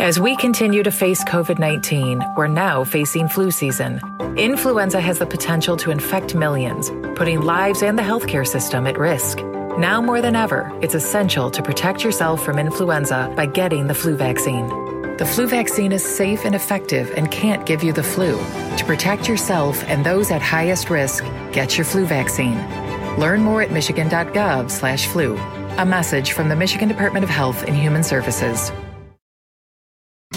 As we continue to face COVID 19, we're now facing flu season. Influenza has the potential to infect millions, putting lives and the healthcare system at risk. Now more than ever, it's essential to protect yourself from influenza by getting the flu vaccine. The flu vaccine is safe and effective and can't give you the flu. To protect yourself and those at highest risk, get your flu vaccine. Learn more at michigan.gov/flu. A message from the Michigan Department of Health and Human Services.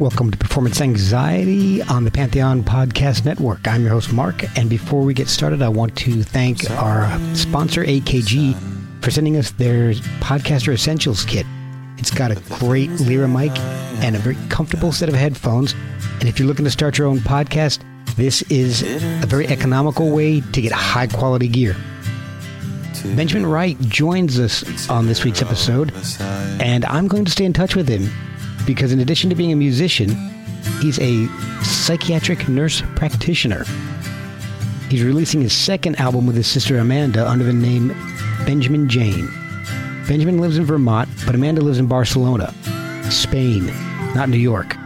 Welcome to Performance Anxiety on the Pantheon Podcast Network. I'm your host, Mark, and before we get started, I want to thank our sponsor, AKG, for sending us their Podcaster Essentials kit. It's got a great Lyra mic and a very comfortable set of headphones. And if you're looking to start your own podcast, this is a very economical way to get high quality gear. Benjamin Wright joins us on this week's episode, and I'm going to stay in touch with him because, in addition to being a musician, he's a psychiatric nurse practitioner. He's releasing his second album with his sister Amanda under the name Benjamin Jayne. Benjamin lives in Vermont, but Amanda lives in Barcelona, Spain, not New York.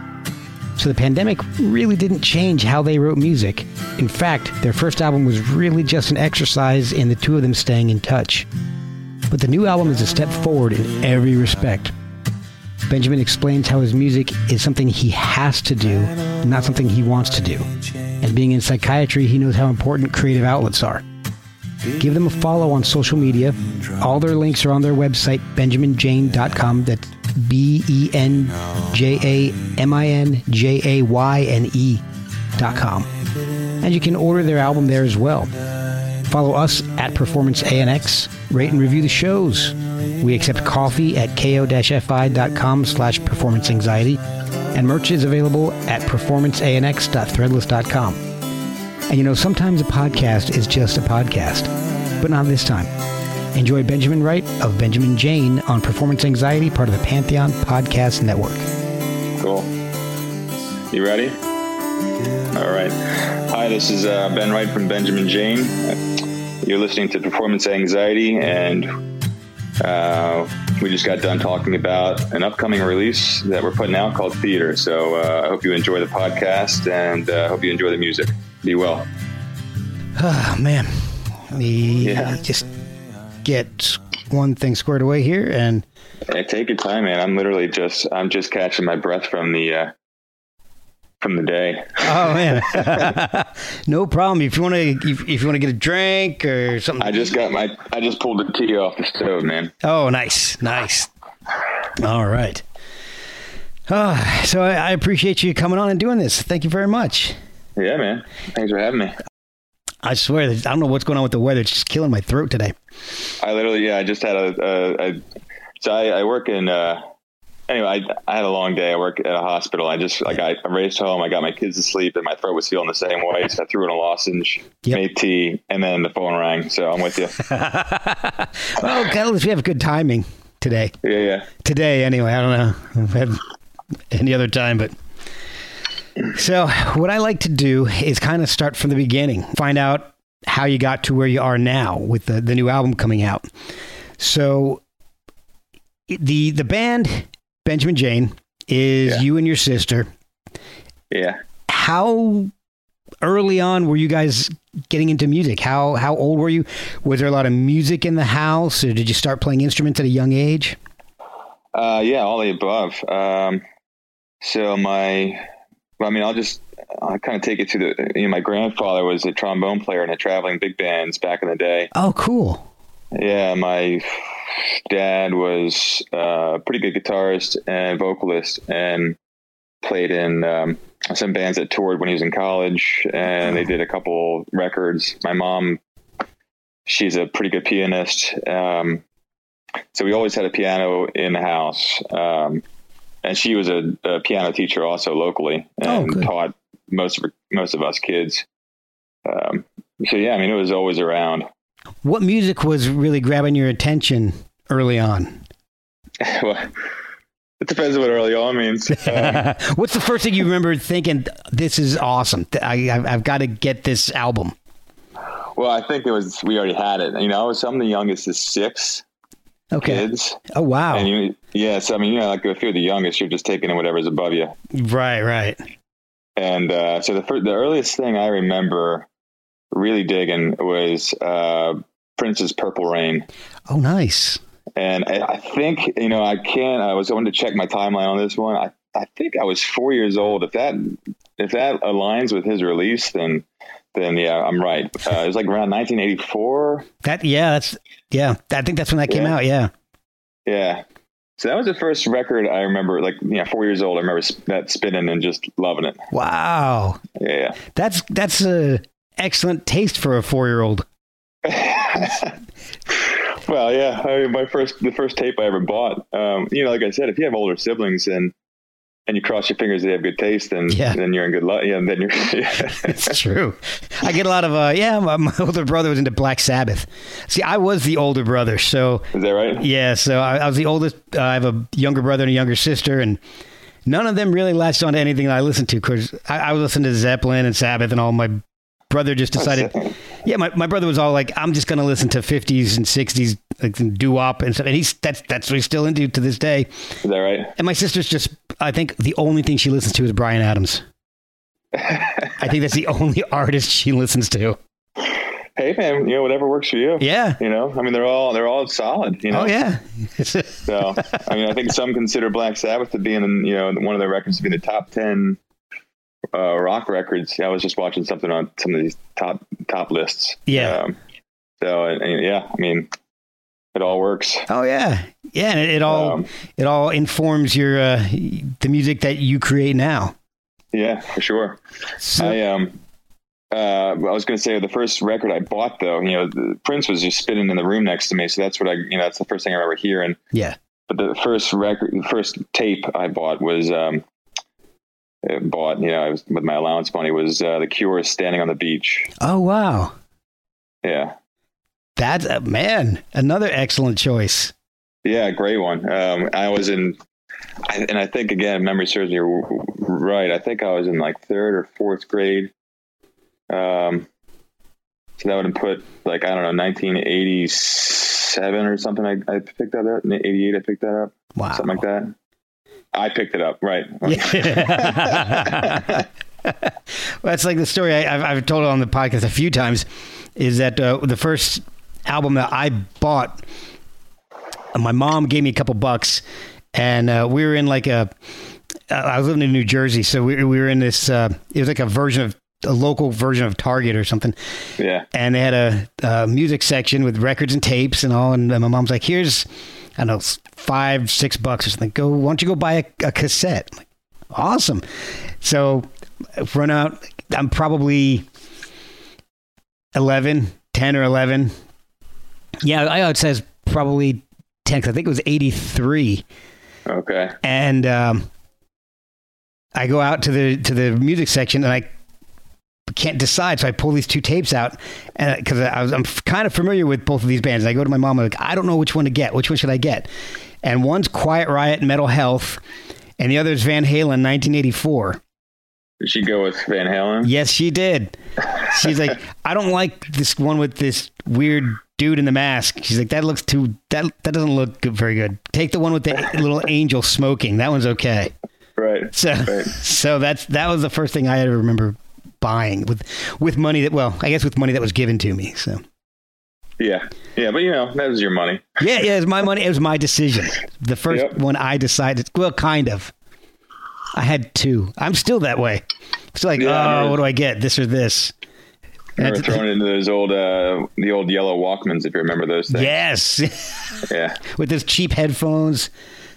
So the pandemic really didn't change how they wrote music. In fact, their first album was really just an exercise in the two of them staying in touch. But the new album is a step forward in every respect. Benjamin explains how his music is something he has to do, not something he wants to do. And being in psychiatry, he knows how important creative outlets are. Give them a follow on social media. All their links are on their website, benjaminjayne.com. That's B E N J A M I N J A Y N com. And you can order their album there as well. Follow us at Performance ANX. Rate and review the shows. We accept coffee at ko-fi.com slash performance anxiety. And merch is available at performanceanx.threadless.com. And you know, sometimes a podcast is just a podcast, but not this time. Enjoy Benjamin Wright of Benjamin Jayne on Performance Anxiety, part of the Pantheon Podcast Network. Cool. You ready? All right. Hi, this is uh, Ben Wright from Benjamin Jayne. You're listening to Performance Anxiety, and uh, we just got done talking about an upcoming release that we're putting out called Theater. So uh, I hope you enjoy the podcast and I uh, hope you enjoy the music. Be well. Oh, man. We yeah. just get one thing squared away here and. Take your time, man. I'm literally just I'm just catching my breath from the uh, from the day. oh man, no problem. If you want to, if, if, you want to get a drink or something, I just got my, I just pulled the tea off the stove, man. Oh, nice, nice. All right. Oh, so I, I appreciate you coming on and doing this. Thank you very much. Yeah, man. Thanks for having me. I swear, I don't know what's going on with the weather. It's just killing my throat today. I literally, yeah, I just had a, a, a so I, I work in. Uh, anyway, I, I, had a long day. I work at a hospital. I just like I, I, raced home. I got my kids to sleep, and my throat was feeling the same way. So I threw in a lozenge, yep. made tea, and then the phone rang. So I'm with you. well, at least we have good timing today. Yeah, yeah. Today, anyway. I don't know. I've had any other time, but. So, what I like to do is kind of start from the beginning, find out how you got to where you are now with the, the new album coming out. So, the the band Benjamin Jayne is yeah. you and your sister. Yeah. How early on were you guys getting into music? How how old were you? Was there a lot of music in the house, or did you start playing instruments at a young age? Uh, yeah, all the above. Um, so my, I mean, I'll just I'll kind of take it to the. You know, my grandfather was a trombone player in a traveling big bands back in the day. Oh, cool. Yeah, my dad was a pretty good guitarist and vocalist and played in um, some bands that toured when he was in college and they did a couple records. My mom she's a pretty good pianist. Um, so we always had a piano in the house. Um, and she was a, a, piano teacher also locally Oh, and good. taught most of most of us kids. Um, so yeah, I mean, it was always around. What music was really grabbing your attention early on? well, it depends on what early on means. Um, What's the first thing you remember thinking? This is awesome. I, I've, I've got to get this album. well, I think it was we already had it. You know, I was I'm the youngest of six Okay. kids, Oh wow. and you, yeah. So I mean, you know, like if you're the youngest, you're just taking in whatever's above you. Right. Right. And uh, so the first, the earliest thing I remember really digging was uh, Prince's Purple Rain. Oh, nice. And I, I think, you know, I can't, I was going to check my timeline on this one. I, I think I was four years old. If that, if that aligns with his release, then, then yeah, I'm right. Uh, it was like around 1984. That yeah. That's yeah. I think that's when that came Yeah. out. Yeah. Yeah. So that was the first record I remember, like, you know, four years old. I remember that spinning and just loving it. Wow. Yeah. That's that's a excellent taste for a four year old. well, yeah. I mean, my first, the first tape I ever bought. Um, you know, like I said, if you have older siblings and and you cross your fingers they have good taste, and, Yeah. then you're in good luck. Yeah, and then you're. Yeah. It's true. I get a lot of uh yeah. My, my older brother was into Black Sabbath. See, I was the older brother, so Is that right? yeah. So I, I was the oldest. Uh, I have a younger brother and a younger sister, and none of them really latched on to anything that I listened to because I, I was listening to Zeppelin and Sabbath and all. My brother just decided. Yeah, my, my brother was all like, I'm just going to listen to 50s and 60s like doo wop and stuff. And he's that's that's what he's still into to this day. Is that right? And my sister's just, I think the only thing she listens to is Bryan Adams. I think that's the only artist she listens to. Hey man, you know whatever works for you. Yeah. You know, I mean they're all they're all solid. You know. Oh yeah. So I mean I think some consider Black Sabbath to be in you know one of their records to be in the top ten uh, rock records. I was just watching something on some of these top top lists. Yeah. Um, so and, and yeah, I mean it all works. oh yeah. Yeah. And it, it all Um, it all informs your uh, the music that you create now. Yeah, for sure. So, I um uh I was going to say the first record I bought though, you know, the Prince was just spinning in the room next to me, so that's what I you know that's the first thing I remember hearing. yeah. But the first record, the first tape I bought was um bought you know I was, with my allowance money was uh, the Cure "Standing on the Beach." Oh wow. Yeah, That's uh, man, another excellent choice. yeah, great one. Um, I was in, I, and I think again, memory serves me right. I think I was in like third or fourth grade. Um, so that would have put like I don't know, 1987 or something. I, I picked that up. In 88, I picked that up. Wow. Something like that. I picked it up, right? Yeah. That's like the story I, I've, I've told on the podcast a few times. Is that uh, the first album that I bought? uh, My mom gave me a couple bucks, and uh, we were in like a. Uh, was living in New Jersey, so we, we were in this. Uh, it was like a version of a local version of Target or something, yeah. and they had a, a music section with records and tapes and all. And my mom's like, "Here's, I don't know, five, six bucks or something. Go, why don't you go buy a, a cassette?" Like, awesome. So, run out. I'm probably 11, 10 or 11. Yeah, I would say it's probably 10 'cause I think it was 83 Okay. and um, I go out to the to the music section and I can't decide, so I pull these two tapes out, and because I'm kind of familiar with both of these bands, and I go to my mom, I'm like, I don't know which one to get. Which one should I get? And one's Quiet Riot, Metal Health, and the other is Van Halen, 1984. Did she go with Van Halen? Yes, she did. She's like, I don't like this one with this weird dude in the mask. She's like, that looks too that that doesn't look good, very good. Take the one with the little angel smoking. That one's okay. Right. So, Right. so that's that was the first thing I ever remember buying with with money that well, I guess with money that was given to me. So Yeah. Yeah, but you know, that was your money. yeah, yeah, it was my money. It was my decision. The first Yep. one I decided. Well, kind of. I had two. I'm still that way. It's like, Yeah, oh, what do I get? This or this? That's- throwing into those old, uh, the old yellow Walkmans, if you remember those things. yes, Yeah. with those cheap headphones.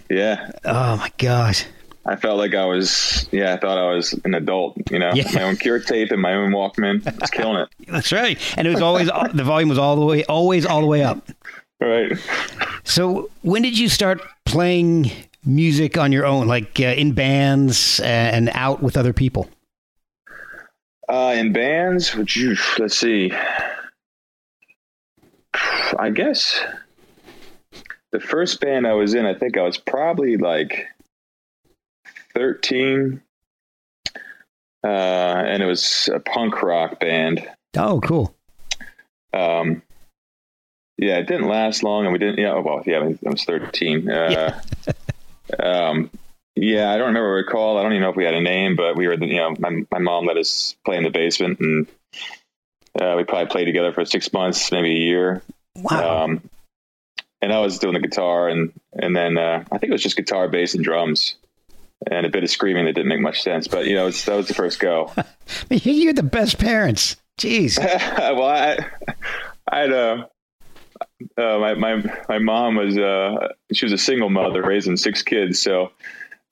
Yeah. Oh my gosh. I felt like I was, yeah, I thought I was an adult, you know, Yeah. my own cure tape and my own Walkman. I was killing it. That's right. And it was always the volume was all the way, always all the way up. Right. So when did you start playing music on your own, like uh, in bands and out with other people? Uh, in bands, would you, let's see. I guess the first band I was in, I think I was probably like 13. Uh, and it was a punk rock band. Oh, cool. Um, yeah, it didn't last long, and we didn't. Yeah, well, yeah, I was thirteen. Uh, um, yeah, I don't remember what we called. I don't even know if we had a name, but we were. You know, my my mom let us play in the basement, and uh, we probably played together for six months, maybe a year. Wow. Um, and I was doing the guitar, and and then uh, I think it was just guitar, bass, and drums, and a bit of screaming that didn't make much sense. But you know, it's, that was the first go. You're the best parents. Jeez. well, I, I had uh, uh, my my my mom was uh, she was a single mother raising six kids, so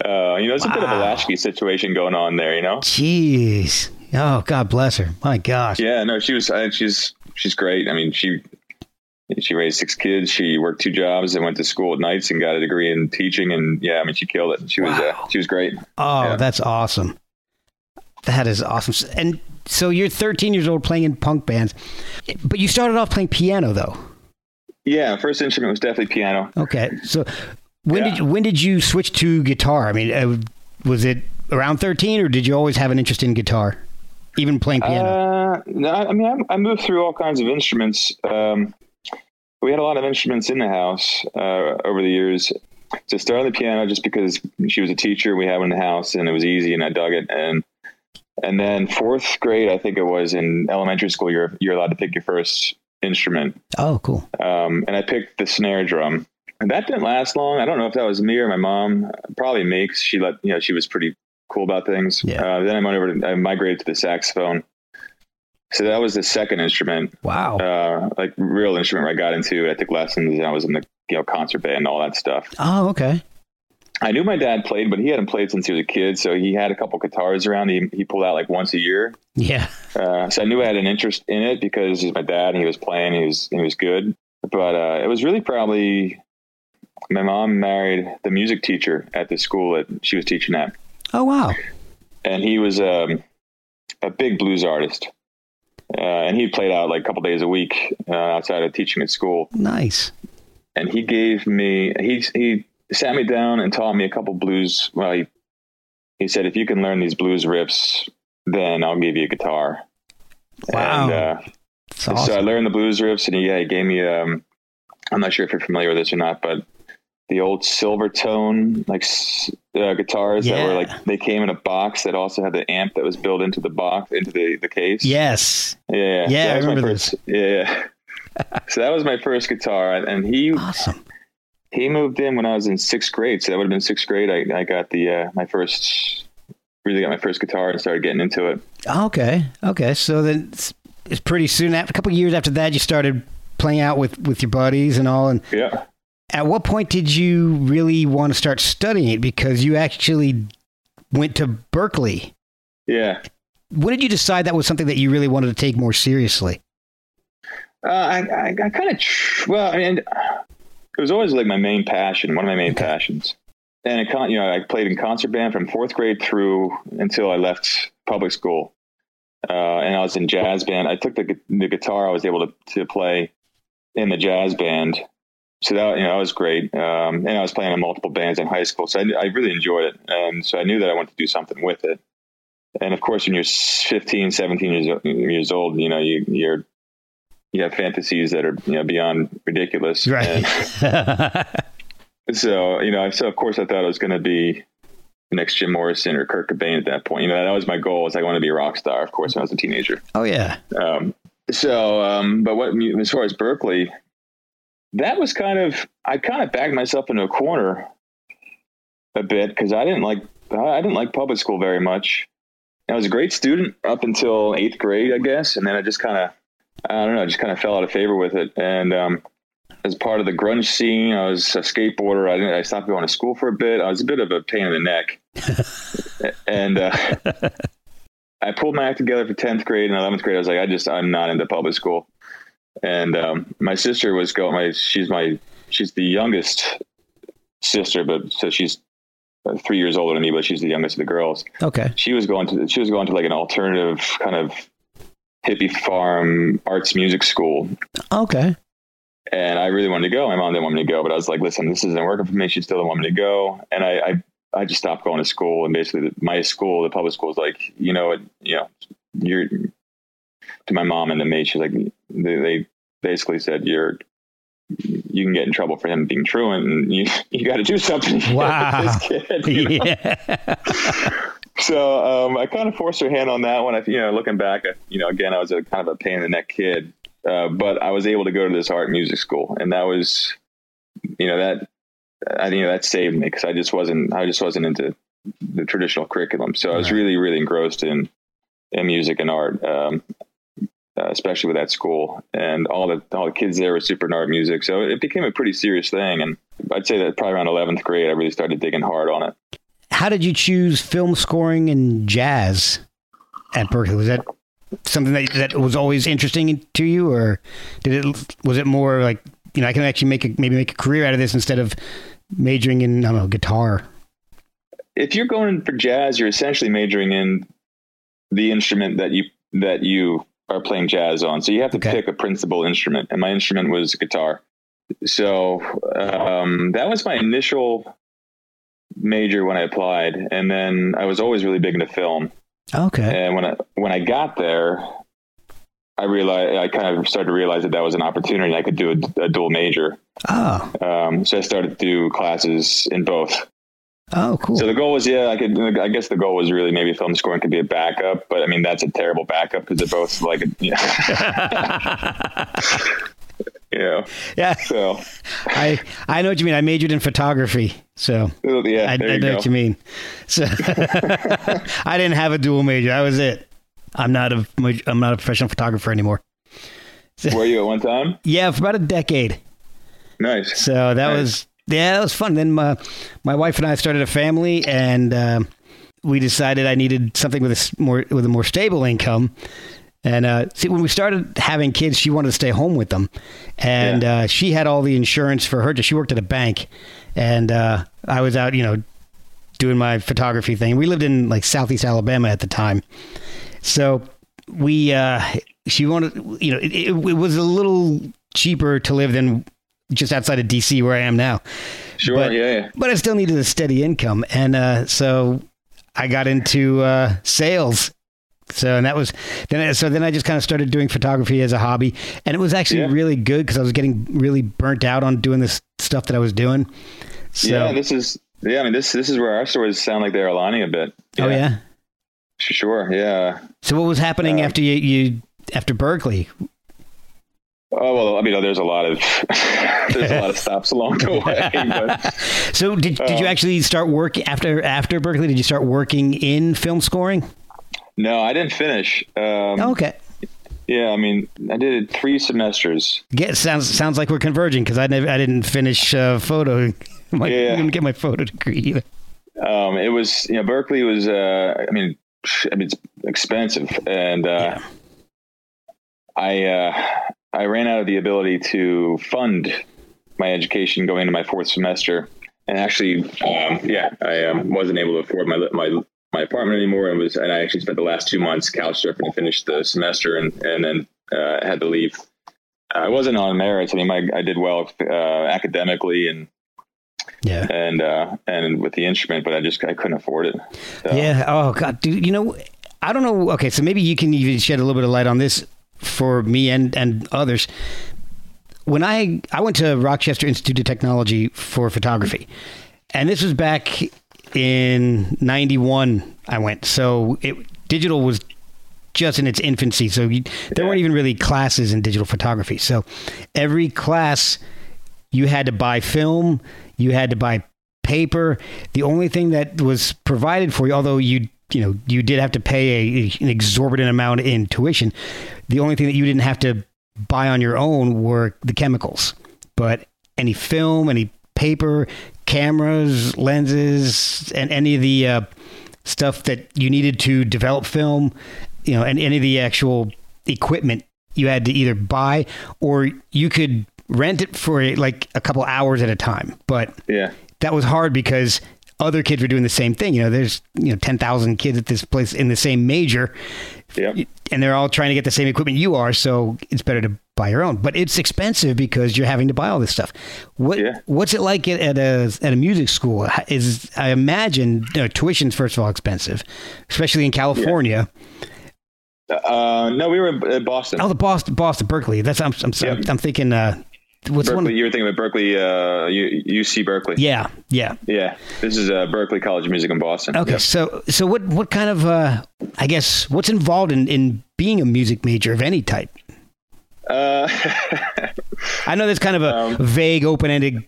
uh, you know it's a bit of a Wow. latchkey situation going on there, you know. Jeez. Oh, God bless her. My gosh. Yeah, no, she was she's she's great. I mean, she she raised six kids. She worked two jobs and went to school at nights and got a degree in teaching. And yeah, I mean, she killed it. She was uh, she was great. Oh, Yeah. that's awesome. That is awesome. And so you're 13 years old playing in punk bands, but you started off playing piano, though. Yeah, first instrument was definitely piano. Okay. So when Yeah. did when did you switch to guitar? I mean, uh, was it around 13, or did you always have an interest in guitar, even playing piano? Uh, no, I mean, I, I moved through all kinds of instruments. Um, we had a lot of instruments in the house uh, over the years. So started on the piano just because she was a teacher. We had one in the house, and it was easy, and I dug it. And and then fourth grade, I think it was in elementary school. You're you're allowed to pick your first instrument, oh, cool. um, and I picked the snare drum. And that didn't last long. I don't know if that was me or my mom. Probably me, she let you know she was pretty cool about things. Yeah. Uh, then I went over to I migrated to the saxophone. So that was the second instrument, Wow. uh, like real instrument where I got into. I took lessons and I was in the you know concert band and all that stuff. oh, okay. I knew my dad played, but he hadn't played since he was a kid. So he had a couple guitars around. He he pulled out like once a year. Yeah. Uh, so I knew I had an interest in it because he's my dad and he was playing. He was he was good. But uh, it was really probably my mom married the music teacher at the school that she was teaching at, Oh, wow. and he was um, a big blues artist. Uh, and he played out like a couple days a week uh, outside of teaching at school. Nice. And he gave me he he sat me down and taught me a couple blues. Well, he he said if you can learn these blues riffs, then I'll give you a guitar. Wow. And, uh, That's So I learned the blues riffs, and he, yeah, he gave me. Um, I'm not sure if you're familiar with this or not, but the old Silvertone like uh, guitars that were like they came in a box that also had the amp that was built into the box into the the case. Yes. yeah, Yeah, That I remember first, Yeah, yeah. so that was my first guitar, and he Awesome. he moved in when I was in sixth grade. So that would have been sixth grade. I I got the uh, my first really got my first guitar and started getting into it. Okay. Okay. So then it's, it's pretty soon after a couple of years after that you started playing out with with your buddies and all and Yeah. At what point did you really want to start studying it because you actually went to Berklee. Yeah. When did you decide that was something that you really wanted to take more seriously? Uh, I, I, I kind of, tr- well, I mean, it was always like my main passion, one of my main Okay. passions. And it, con- you know, I played in concert band from fourth grade through until I left public school. Uh, and I was in jazz band. I took the, the guitar I was able to, to play in the jazz band. So that, you know, that was great. Um, and I was playing in multiple bands in high school. So I, I really enjoyed it. And so I knew that I wanted to do something with it. And of course, when you're 15, 17 years, years old, you know, you, you're, you have fantasies that are, you know, beyond ridiculous. Right. So, you know, so of course I thought I was going to be the next Jim Morrison or Kurt Cobain at that point. You know, that was my goal. Was I want to be a rock star, of course, when I was a teenager. oh yeah. Um, so, um, but what as far as Berklee, that was kind of I kind of backed myself into a corner a bit because I didn't like I didn't like public school very much. I was a great student up until eighth grade, I guess, and then I just kind of I don't know, I just kind of fell out of favor with it. And um, as part of the grunge scene. I was a skateboarder. I, didn't, I stopped going to school for a bit. I was a bit of a pain in the neck, and uh, I pulled my act together for tenth grade and eleventh grade. I was like, I just I'm not into public school. And um, my sister was going. My she's my she's the youngest sister, but so she's three years older than me, but she's the youngest of the girls. Okay. She was going to she was going to like an alternative kind of hippie farm arts music school. Okay. And I really wanted to go. My mom didn't want me to go, but I was like, listen, this isn't working for me. She still didn't want me to go. And I, I, I just stopped going to school. And basically my school, the public school is like, you know, it, you know, you're to my mom and to me, she's like, they, they basically said, you're, you can get in trouble for him being truant and you, you got to do something. Wow. this kid, you know? Yeah. so um, I kind of forced her hand on that one. I, you know, looking back, you know, again, I was a kind of a pain in the neck kid, uh, but I was able to go to this art music school, and that was, you know, that I you know that saved me because I just wasn't I just wasn't into the traditional curriculum. So I was really really engrossed in in music and art. Um, uh, especially with that school and all the all the kids there were super into art music so it became a pretty serious thing and i'd say that probably around 11th grade i really started digging hard on it How did you choose film scoring and jazz at Berklee? Was that something that that was always interesting to you, or did it was it more like you know I can actually make a, maybe make a career out of this instead of majoring in I don't know guitar? if you're going for jazz, you're essentially majoring in the instrument that you that you are playing jazz on. So you have to Okay. pick a principal instrument, and my instrument was guitar. So um, that was my initial major when I applied, and then I was always really big into film. Okay. And when I when I got there, I realized I kind of started to realize that that was an opportunity. I could do a, a dual major. Oh. Um, so I started to do classes in both. Oh, cool. So the goal was, yeah, I could. I guess the goal was really maybe film scoring could be a backup, but I mean that's a terrible backup because they're both like, you know, know. yeah. So I I know what you mean. I majored in photography, so oh, yeah, I, I know go. what you mean. So I didn't have a dual major. That was it. I'm not a I'm not a professional photographer anymore. Were you at one time? Yeah, for about a decade. Nice. So that Nice. was yeah, that was fun. Then my my wife and I started a family, and um we decided I needed something with a more with a more stable income. And uh, see, when we started having kids, she wanted to stay home with them, and Yeah. uh, she had all the insurance for her. She worked at a bank, and uh, I was out, you know, doing my photography thing. We lived in like Southeast Alabama at the time, so we uh, she wanted, you know, it, it, it was a little cheaper to live than just outside of DC where I am now. Sure. But- yeah. yeah. But I still needed a steady income, and uh, so I got into uh, sales. So and that was then. I, so then I just kind of started doing photography as a hobby, and it was actually Yeah. really good because I was getting really burnt out on doing this stuff that I was doing. So, yeah. This is. Yeah. I mean, this this is where our stories sound like they're aligning a bit. oh yeah. Sure. Yeah. So what was happening Uh, after you, you after Berklee? Oh well, I mean, there's a lot of there's a lot of stops along the way, but So did did you Uh, actually start work after after Berklee? Did you start working in film scoring? no, I didn't finish. Um, Okay. Yeah, I mean, I did three semesters. Get sounds sounds like we're converging because I never I didn't finish uh, photo. My, Yeah. I didn't get my photo degree either. Um, it was, you know, Berklee was, uh, I mean, I mean, it's expensive, and uh, I, uh, I ran out of the ability to fund my education going into my fourth semester, and actually, um, yeah, I um, wasn't able to afford my my my apartment anymore, and was, and I actually spent the last two months couch surfing to finish the semester, and and then uh, had to leave. I wasn't on merits. I mean, my, I did well uh, academically and Yeah. and uh, and with the instrument, but I just I couldn't afford it. So, Yeah. Oh God, dude. You know, I don't know. Okay, so maybe you can even shed a little bit of light on this for me and and others. When I I went to Rochester Institute of Technology for photography, and this was back in '91. I went, so it digital was just in its infancy. So you, there weren't even really classes in digital photography. So every class you had to buy film, you had to buy paper. The only thing that was provided for you, although you you know you did have to pay a, an exorbitant amount in tuition, the only thing that you didn't have to buy on your own were the chemicals. but any film, any paper, cameras, lenses, and any of the uh, stuff that you needed to develop film, you know, and any of the actual equipment you had to either buy or you could rent it for like a couple hours at a time. But Yeah. that was hard because other kids were doing the same thing. You know, there's you know ten thousand kids at this place in the same major, Yep. and they're all trying to get the same equipment you are. So it's better to buy your own. But it's expensive because you're having to buy all this stuff. What Yeah. what's it like at, at a at a music school? Is I imagine you know, tuition's first of all expensive, especially in California. Uh, no, we were in Boston. Oh, the Boston, Boston, Berklee. That's I'm I'm, Yep. I'm thinking. Uh, what's one? Berkeley, you were thinking of Berkeley, uh, UC Berkeley. Yeah, yeah. Yeah. This is uh, Berklee College of Music in Boston. Okay, Yep. so so what what kind of uh, I guess what's involved in in being a music major of any type? Uh, I know that's kind of a Um, vague, open ended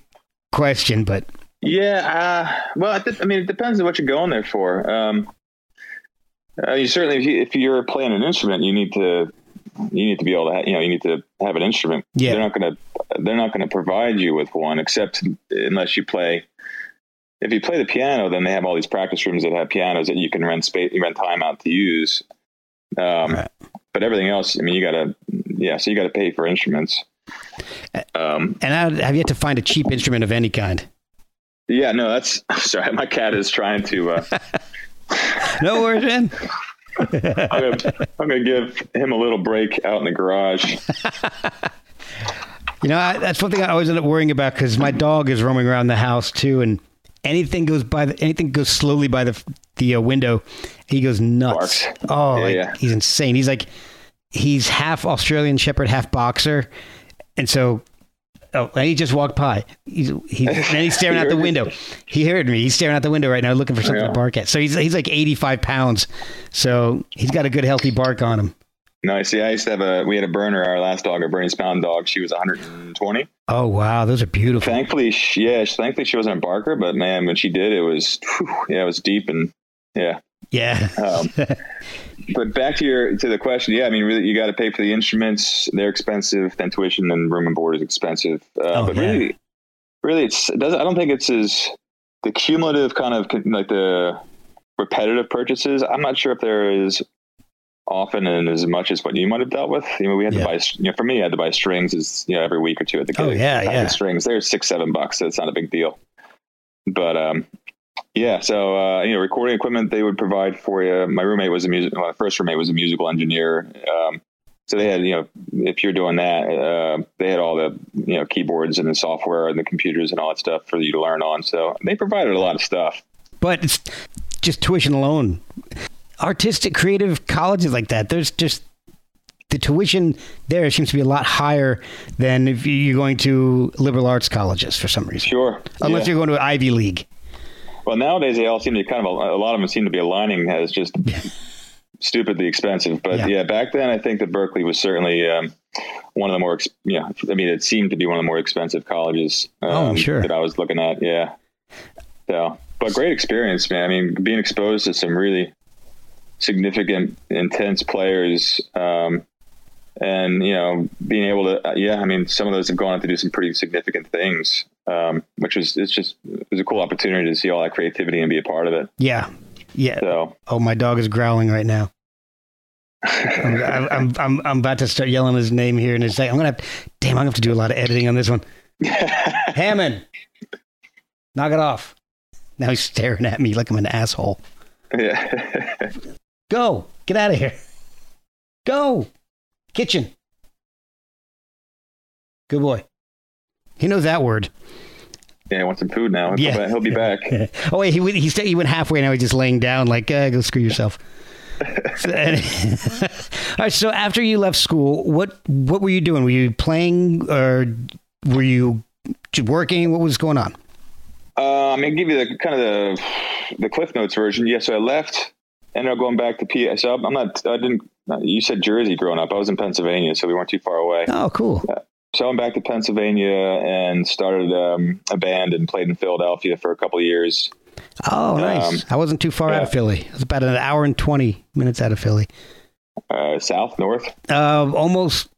question, but yeah. Uh, well, I, th- I mean, it depends on what you're going there for. Um, uh, you certainly, if, you, if you're playing an instrument, you need to you need to be able to, ha- you know, you need to have an instrument. Yeah. They're not going to they're not going to provide you with one, except unless you play. If you play the piano, then they have all these practice rooms that have pianos that you can rent space, rent time out to use. Um, Right. But everything else, I mean, you got to, yeah. So you got to pay for instruments. Um, and I have yet to find a cheap instrument of any kind. yeah, no, that's sorry. My cat is trying to. Uh, No worries, man. I'm gonna, I'm gonna give him a little break out in the garage. You know, I, that's one thing I always end up worrying about because my dog is roaming around the house too, and anything goes by, the, anything goes slowly by the the uh, window, he goes nuts. Barks. Oh, Yeah, like, yeah. he's insane. He's like, he's half Australian Shepherd, half boxer, and so. Oh, and he just walked by. He's, he's and he's staring out the window. He heard me. He's staring out the window right now, looking for something Yeah. to bark at. So he's he's like 85 pounds. So he's got a good, healthy bark on him. Nice. Yeah, I used to have a. We had a burner. Our last dog, a Bernese Pound dog. She was 120. Oh wow, those are beautiful. Thankfully, she, yeah. Thankfully, she wasn't a barker. But man, when she did, it was. whew, yeah, it was deep and yeah. Yeah. Um, but back to your to the question, yeah, I mean, really, you got to pay for the instruments; they're expensive. Then tuition and room and board is expensive. Uh, Oh, but yeah. really, really, it's it doesn't. I don't think it's as the cumulative kind of like the repetitive purchases. I'm not sure if there is often and as much as what you might have dealt with. You know, we had Yeah. to buy. You know, for me, I had to buy strings is, you know every week or two at the. Oh, yeah, yeah. Strings. They're six seven bucks. So it's not a big deal. But um, yeah, so uh, you know, recording equipment they would provide for you. My roommate was a music. My first roommate was a musical engineer. Um, so they had, you know, if you're doing that, uh, they had all the, you know, keyboards and the software and the computers and all that stuff for you to learn on. So they provided a lot of stuff. but it's just tuition alone. Artistic, creative colleges like that, there's just the tuition there seems to be a lot higher than if you're going to liberal arts colleges for some reason. Sure. Unless Yeah. you're going to Ivy League. Well, nowadays they all seem to kind of a lot of them seem to be aligning as just stupidly expensive. But Yeah. yeah. back then I think that Berklee was certainly um, one of the more, yeah. I mean, it seemed to be one of the more expensive colleges. Um, Oh, sure. that I was looking at. Yeah. So, but great experience, man. I mean, being exposed to some really significant, intense players. Um, and you know, being able to, uh, yeah, I mean, some of those have gone on to do some pretty significant things, um, which was it's just it was a cool opportunity to see all that creativity and be a part of it. Yeah. Yeah. So Oh, my dog is growling right now. I'm, I'm, I'm, I'm, I'm about to start yelling his name here in a second. I'm going to have, damn, I'm to have to do a lot of editing on this one. Hammond, knock it off. Now he's staring at me like I'm an asshole. yeah, Go. Get out of here. Go. Kitchen. Good boy. He knows that word. yeah, I want some food now. He'll, Yeah. be back- he'll be back. oh wait, he went- he he went halfway. Now he's just laying down, like uh, go screw yourself. So, all right. So after you left school, what what were you doing? Were you playing or were you working? What was going on? Uh, I'm gonna give you the kind of the the Cliff Notes version. Yeah, so I left, ended up going back to P. So I'm not. I didn't. You said Jersey growing up. I was in Pennsylvania, so we weren't too far away. Oh, cool. So I went back to Pennsylvania and started um, a band and played in Philadelphia for a couple of years. Oh, nice. Um, I wasn't too far out of. Philly. I was about an hour and twenty minutes out of Philly. Uh, south, north. Uh, almost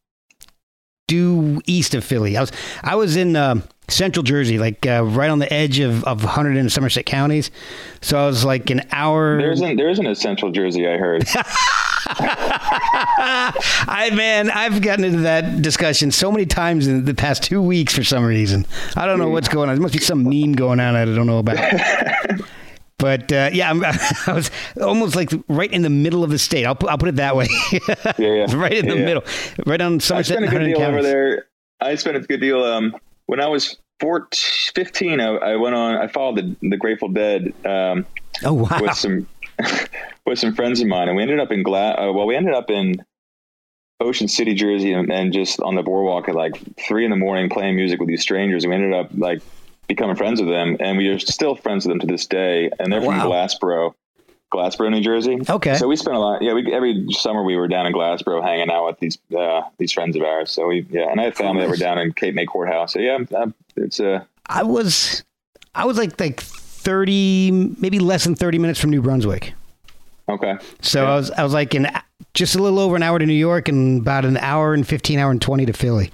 due east of Philly. I was I was in uh, Central Jersey, like uh, right on the edge of of Hunterdon and Somerset counties. So I was like an hour. There isn't there isn't a Central Jersey. I heard. I man, I've gotten into that discussion so many times in the past two weeks for some reason. I don't know what's going on. There must be some meme going on that I don't know about. but uh, yeah, I'm, I was almost like right in the middle of the state. I'll put, I'll put it that way. yeah, yeah. right in the Yeah. middle, right on I Somerset. spent a good deal over there. I spent a good deal. Um, when I was 14, 15, I, I went on. I followed the, the Grateful Dead um, Oh wow! with some with some friends of mine, and we ended up in Gla- uh, Well, we ended up in Ocean City, Jersey, and, and just on the boardwalk at like three in the morning playing music with these strangers. And we ended up like becoming friends with them, and we are still friends with them to this day. And they're from Glassboro, Glassboro, New Jersey. Okay. So we spent a lot. Yeah, we every summer we were down in Glassboro hanging out with these uh, these friends of ours. So we yeah, and I had family that were down in Cape May Courthouse. So yeah, um, it's uh, I was I was like like thirty, maybe less than thirty minutes from New Brunswick. okay. So I was I was like in just a little over an hour to New York and about an hour and fifteen, hour and twenty to Philly.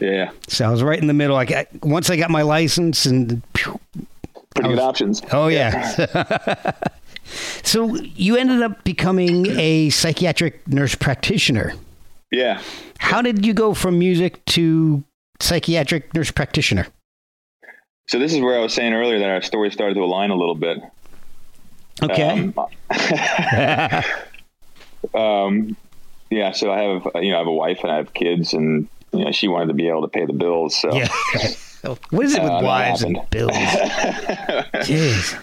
Yeah, So I was right in the middle. Like once I got my license and pretty good options. oh yeah. so you ended up becoming a psychiatric nurse practitioner. Yeah. How did you go from music to psychiatric nurse practitioner? So this is where I was saying earlier that our story started to align a little bit. Okay. Um, um, yeah. So I have you know I have a wife and I have kids, and you know she wanted to be able to pay the bills. So yeah. what is it with Uh, wives and bills? Jeez.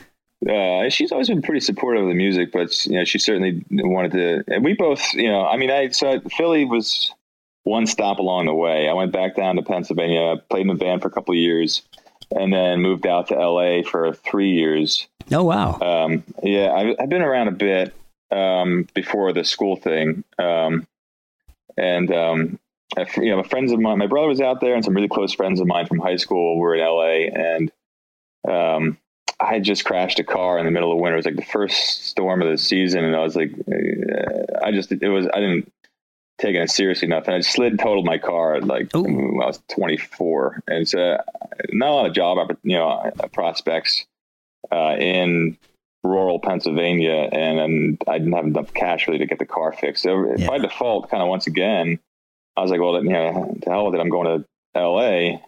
uh, she's always been pretty supportive of the music, but you know, she certainly wanted to. And we both, you know, I mean, I so Philly was one stop along the way. I went back down to Pennsylvania, played in a band for a couple of years, and then moved out to L.A. for three years. Oh wow. Um, yeah, I, I've been around a bit um, before the school thing, um, and um, I, you know, my friends of mine, my brother was out there, and some really close friends of mine from high school were in L.A. and um, I had just crashed a car in the middle of winter. It was like the first storm of the season, and I was like, uh, I just it was I didn't take it seriously enough, and I slid totaled my car at like Ooh. when I was 24, and it's uh, not a lot of job, you know, uh, prospects uh, in rural Pennsylvania, and, and I didn't have enough cash really to get the car fixed. So Yeah. by default, kind of once again, I was like, well, you know, to hell with it. I'm going to L.A.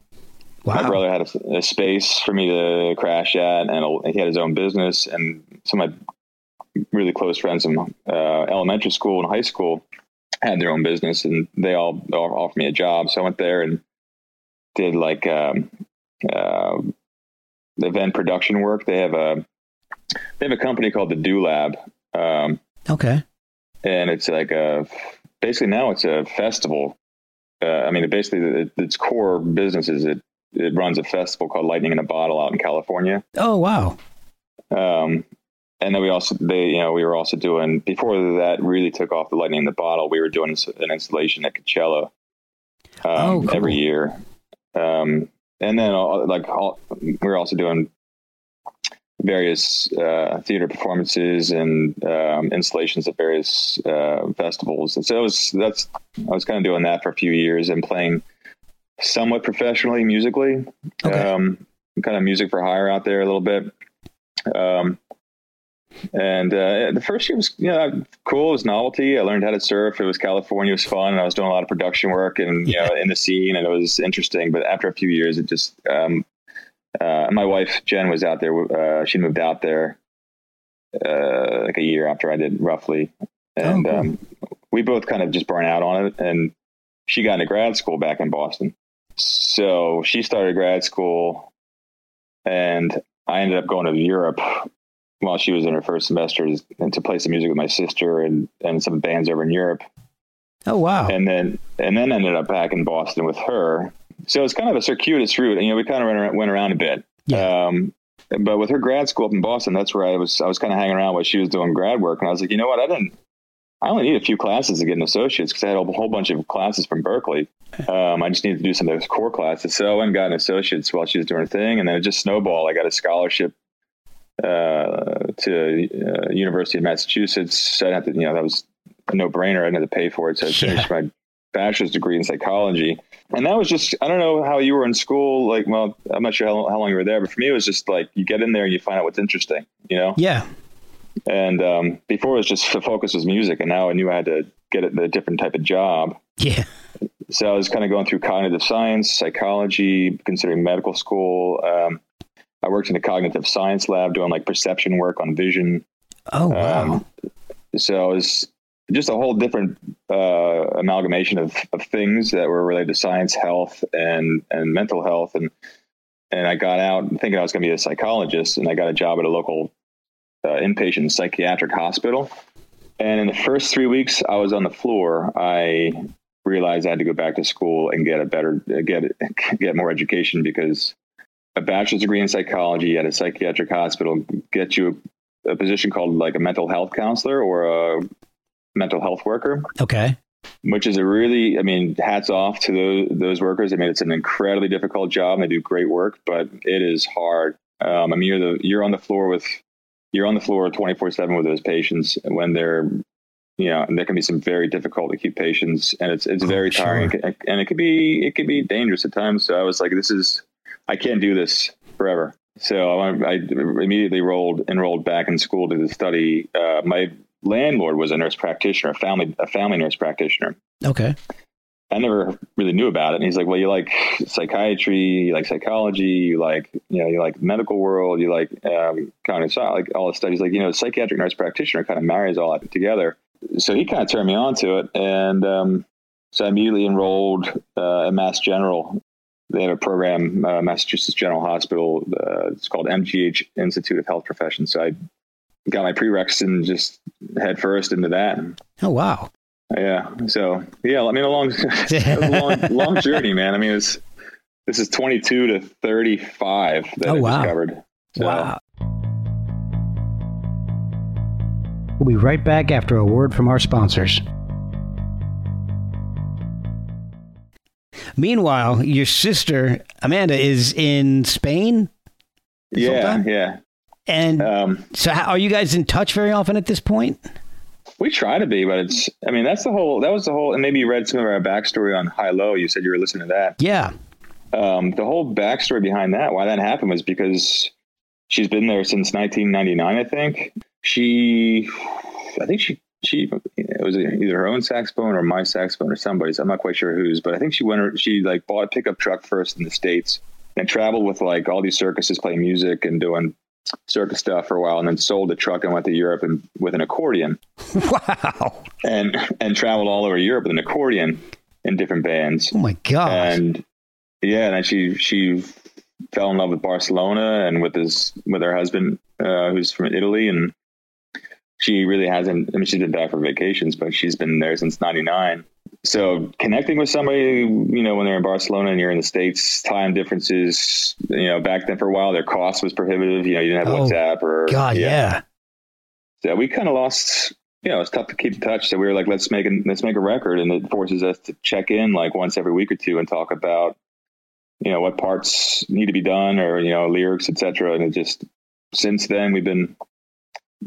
My brother had a, a space for me to crash at, and a, he had his own business. And some of my really close friends from uh, elementary school and high school had their own business, and they all all offered me a job. So I went there and did like um, uh, event production work. They have a they have a company called the Do Lab, um, Okay. and it's like a basically now it's a festival. Uh, I mean, basically it, its core business is it it runs a festival called Lightning in a Bottle out in California. Oh wow. Um, and then we also they you know we were also doing before that really took off the Lightning in the Bottle. We were doing an installation at Coachella um, Oh, cool. every year, um, and then all, like all, we were also doing various uh, theater performances and um, installations at various uh, festivals. And so it was that's I was kind of doing that for a few years and playing somewhat professionally musically, Okay. um, kind of music for hire out there a little bit. Um, and uh, the first year was you know cool. It was novelty. I learned how to surf. It was California. It was fun. I was doing a lot of production work and you know in the scene, and it was interesting. But after a few years, it just um, uh, my wife Jen was out there. Uh, she moved out there uh, like a year after I did, roughly, and cool. um, we both kind of just burned out on it. And she got into grad school back in Boston, so she started grad school, and I ended up going to Europe while she was in her first semester and to play some music with my sister and, and some bands over in Europe. Oh wow. And then, and then ended up back in Boston with her. So it's kind of a circuitous route. And you know, we kind of went around, went around a bit. Yeah. Um, but with her grad school up in Boston, that's where I was, I was kind of hanging around while she was doing grad work. And I was like, you know what? I didn't, I only need a few classes to get an associate's because I had a whole bunch of classes from Berklee. Um, I just needed to do some of those core classes. So I went and got an associate's while she was doing her thing. And then it just snowballed. I got a scholarship to uh, University of Massachusetts. So I didn't to, you know, that was a no brainer. I didn't have to pay for it. So I Yeah. finished my bachelor's degree in psychology. And that was just, I don't know how you were in school. Like, well, I'm not sure how, how long you were there, but for me, it was just like you get in there and you find out what's interesting, you know? Yeah. And um, before it was just the focus was music, and now I knew I had to get a different type of job. Yeah. So I was kind of going through cognitive science, psychology, considering medical school. Um, I worked in a cognitive science lab doing like perception work on vision. Oh wow! Um, so it was just a whole different uh, amalgamation of, of things that were related to science, health, and and mental health. And and I got out thinking I was going to be a psychologist, and I got a job at a local uh, inpatient psychiatric hospital. And in the first three weeks I was on the floor, I realized I had to go back to school and get a better get get more education because a bachelor's degree in psychology at a psychiatric hospital gets you a, a position called like a mental health counselor or a mental health worker. Okay. Which is a really, I mean, hats off to those, those workers. I mean, it's an incredibly difficult job and they do great work, but it is hard. Um, I mean, you're the, you're on the floor with, you're on the floor 24 seven with those patients when they're, you know, and there can be some very difficult acute patients and it's, it's oh, very tiring sure. and it could be, it could be dangerous at times. So I was like, this is, I can't do this forever. So I, I immediately rolled, enrolled back in school to study. Uh, my landlord was a nurse practitioner, a family a family nurse practitioner. Okay. I never really knew about it. And he's like, well, you like psychiatry, you like psychology, you like, you know, you like medical world, you like um, kind of like all the studies, like, you know, psychiatric nurse practitioner kind of marries all that together. So he kind of turned me on to it. And um, so I immediately enrolled uh, at Mass General. They have a program, uh, Massachusetts General Hospital. Uh, it's called MGH Institute of Health Professions. So I got my prereqs and just head first into that. Oh wow! Yeah. So yeah, I mean a long, a long, long journey, man. I mean it's this is 22 to 35 that oh, I wow. discovered. So. Wow. We'll be right back after a word from our sponsors. Meanwhile, your sister Amanda is in Spain. Yeah, yeah. And um, so, how, are you guys in touch very often at this point? We try to be, but it's. I mean, that's the whole. That was the whole. And maybe you read some of our backstory on High Low. You said you were listening to that. Yeah. Um, the whole backstory behind that, why that happened, was because she's been there since 1999. I think she. I think she she it was either her own saxophone or my saxophone or somebody's. I'm not quite sure whose, but I think she went. She like bought a pickup truck first in the states and traveled with like all these circuses playing music and doing circus stuff for a while and then sold the truck and went to Europe and with an accordion. Wow. And and traveled all over Europe with an accordion in different bands. Oh my god. And yeah, and then she she fell in love with Barcelona and with his with her husband uh, who's from Italy and she really hasn't I mean she's been back for vacations, but she's been there since 99 so connecting with somebody, you know, when they're in Barcelona and you're in the States, time differences, you know, back then for a while, their cost was prohibitive. You know, you didn't have oh, WhatsApp or. God, yeah. yeah. So we kind of lost, you know, it's tough to keep in touch. So we were like, let's make a, let's make a record. And it forces us to check in like once every week or two and talk about, you know, what parts need to be done or, you know, lyrics, etc. And it just, since then we've been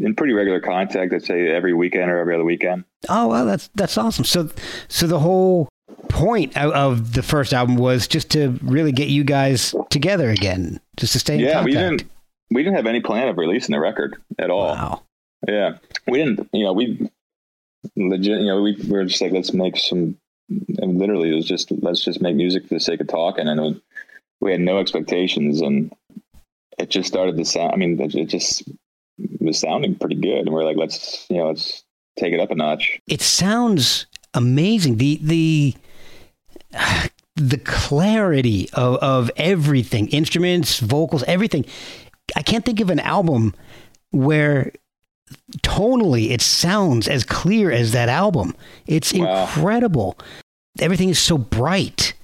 in pretty regular contact. I'd say every weekend or every other weekend. Oh well, that's that's awesome. So so the whole point of the first album was just to really get you guys together again, just to stay in yeah, contact. we didn't we didn't have any plan of releasing the record at all. Wow. Yeah, we didn't. You know, we legit. You know, we, we were just like, let's make some. And literally, it was just let's just make music for the sake of talking, and was, we had no expectations, and it just started to sound. I mean, it just was sounding pretty good, and we're like, let's you know, let's take it up a notch. It sounds amazing. The the the clarity of, of everything, instruments, vocals, everything. I can't think of an album where tonally it sounds as clear as that album. It's wow. incredible. Everything is so bright.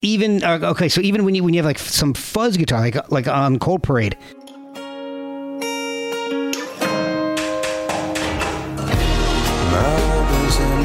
Even uh, okay, so even when you when you have like some fuzz guitar, like like on Cold Parade,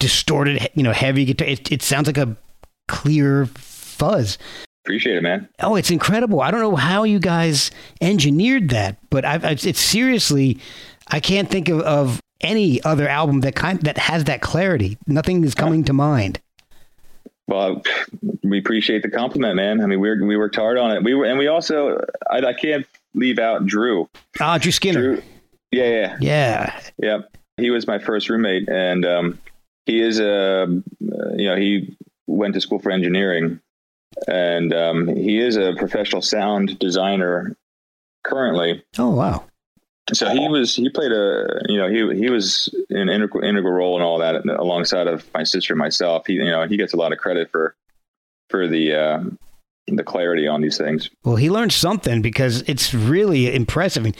distorted, you know, heavy guitar. It, it sounds like a clear fuzz. Appreciate it, man. Oh, it's incredible. I don't know how you guys engineered that, but I've, it's seriously, I can't think of, of any other album that kind that has that clarity. Nothing is coming to mind. Well, we appreciate the compliment, man. I mean, we we worked hard on it. We were, and we also, I, I can't leave out Drew. Ah, Drew Skinner. Drew, yeah, yeah, yeah, yeah. He was my first roommate, and um, he is a, you know, he went to school for engineering, and um, he is a professional sound designer currently. Oh wow! So he was he played a you know he he was an integral integral role in all that alongside of my sister and myself. He you know he gets a lot of credit for for the uh, the clarity on these things. Well, he learned something because it's really impressive. I mean,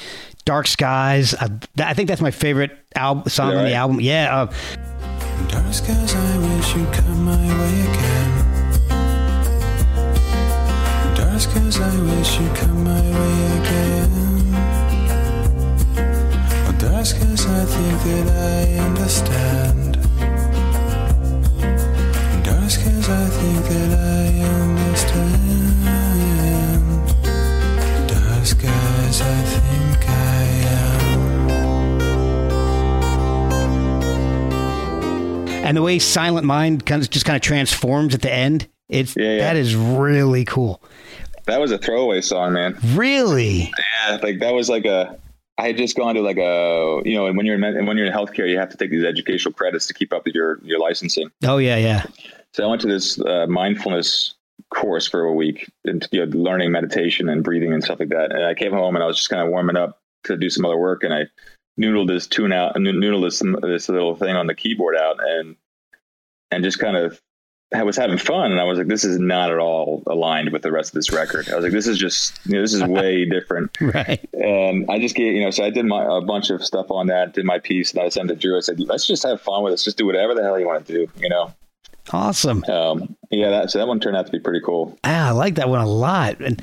Dark Skies. I, I think that's my favorite album song on the album. Yeah. Uh, Dark skies, I wish you'd come my way again. Dark skies, I wish you'd come my way again. Well, dark skies, I think that I understand. Dark skies, I think that I understand. And the way Silent Mind kind of just kind of transforms at the end. It's yeah, yeah. that is really cool. That was a throwaway song, man. Really? Yeah, like that was like a. I had just gone to like a you know, and when you're in when you're in healthcare, you have to take these educational credits to keep up with your your licensing. Oh yeah, yeah. So I went to this uh, mindfulness course for a week, and you know, learning meditation and breathing and stuff like that. And I came home and I was just kind of warming up to do some other work, and I noodled this tune out, noodle this this little thing on the keyboard out, and and just kind of I was having fun, and I was like, "This is not at all aligned with the rest of this record." I was like, "This is just, you know, this is way different." right. And I just get, you know, so I did my a bunch of stuff on that, did my piece, and I sent it to Drew. I said, "Let's just have fun with this. Just do whatever the hell you want to do," you know. Awesome. Um, yeah, that so that one turned out to be pretty cool. Ah, I like that one a lot. And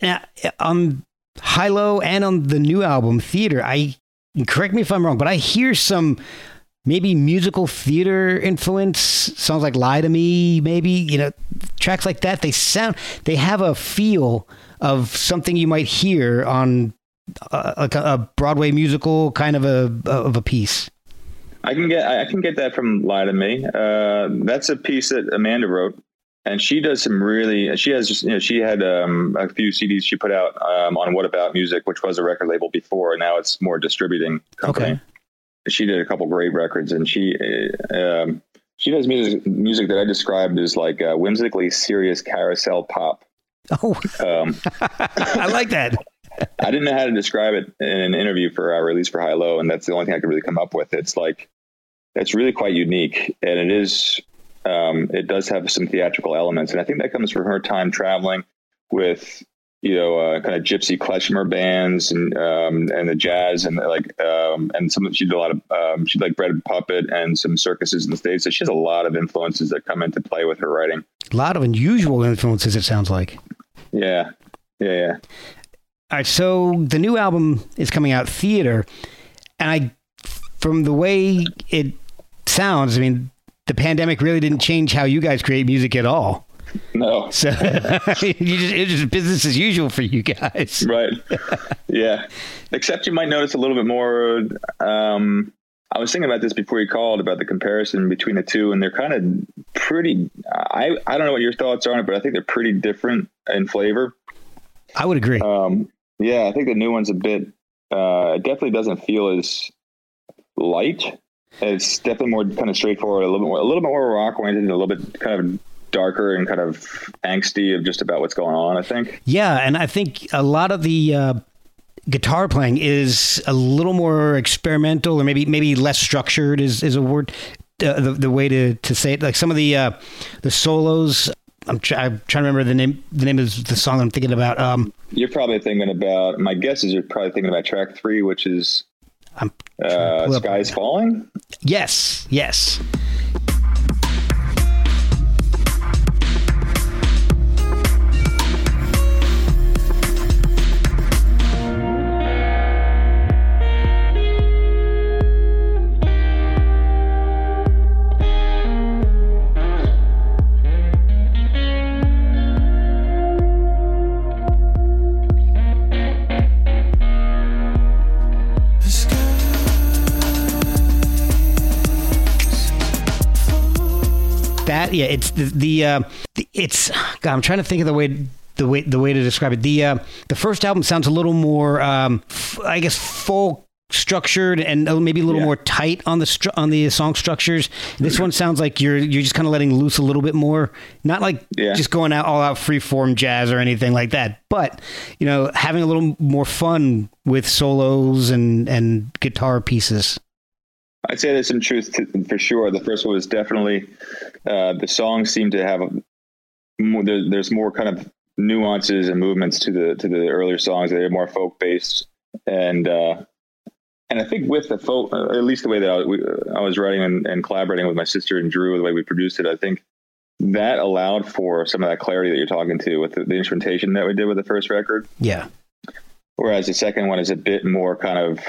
now on High Low and on the new album Theater, I correct me if I'm wrong, but I hear some maybe musical theater influence Sounds like lie to me maybe you know tracks like that. They sound they have a feel of something you might hear on like a, a, broadway musical kind of a of a piece. I can get i can get that from lie to me. Uh, that's a piece that amanda wrote and she does some really she has just you know she had um, a few cds she put out um, on what about music which was a record label before now it's more distributing company. okay she did a couple great records, and she um, she does music music that I described as like uh, whimsically serious carousel pop. Oh, um, I like that. I didn't know how to describe it in an interview for our release for High Low, and that's the only thing I could really come up with. It's like it's really quite unique, and it is um, it does have some theatrical elements, and I think that comes from her time traveling with you know, uh, kind of gypsy klezmer bands and um, and the jazz and like um, and some she did a lot of um, she like bread and puppet and some circuses in the states. So she has a lot of influences that come into play with her writing. A lot of unusual influences. It sounds like. Yeah, yeah, yeah. All right, so the new album is coming out, Theater, and I, from the way it sounds, I mean, the pandemic really didn't change how you guys create music at all. No. So you just, it's just business as usual for you guys. Right. yeah. Except you might notice a little bit more. Um, I was thinking about this before you called about the comparison between the two, and they're kind of pretty. I I don't know what your thoughts are on it, but I think they're pretty different in flavor. I would agree. Um, yeah, I think the new one's a bit. Uh, it definitely doesn't feel as light. It's definitely more kind of straightforward, a little bit more, a little bit more rock oriented, a little bit kind of darker and kind of angsty of just about what's going on. I think. Yeah, and I think a lot of the uh, guitar playing is a little more experimental, or maybe maybe less structured is is a word. Uh, the the way to, to say it, like some of the uh, the solos. I'm, try, I'm, trying to remember the name. The name of the song I'm thinking about. Um, you're probably thinking about. My guess is you're probably thinking about track three, which is I'm uh, Skies Falling. Yes, yes. Yeah, it's the the, uh, the it's. God, I'm trying to think of the way the way the way to describe it. The uh, the first album sounds a little more, um, f- I guess, folk structured and maybe a little Yeah. more tight on the stru- on the song structures. This one sounds like you're you're just kind of letting loose a little bit more, not like Yeah. just going out all out free form jazz or anything like that, but you know, having a little more fun with solos and and guitar pieces. I'd say there's some truth to, for sure. The first one was definitely uh, the songs seem to have more, there, there's more kind of nuances and movements to the to the earlier songs. They're more folk based, and uh, and I think with the folk, uh, at least the way that I, we, I was writing and, and collaborating with my sister and Drew, the way we produced it, I think that allowed for some of that clarity that you're talking to with the, the instrumentation that we did with the first record. Yeah. Whereas the second one is a bit more kind of,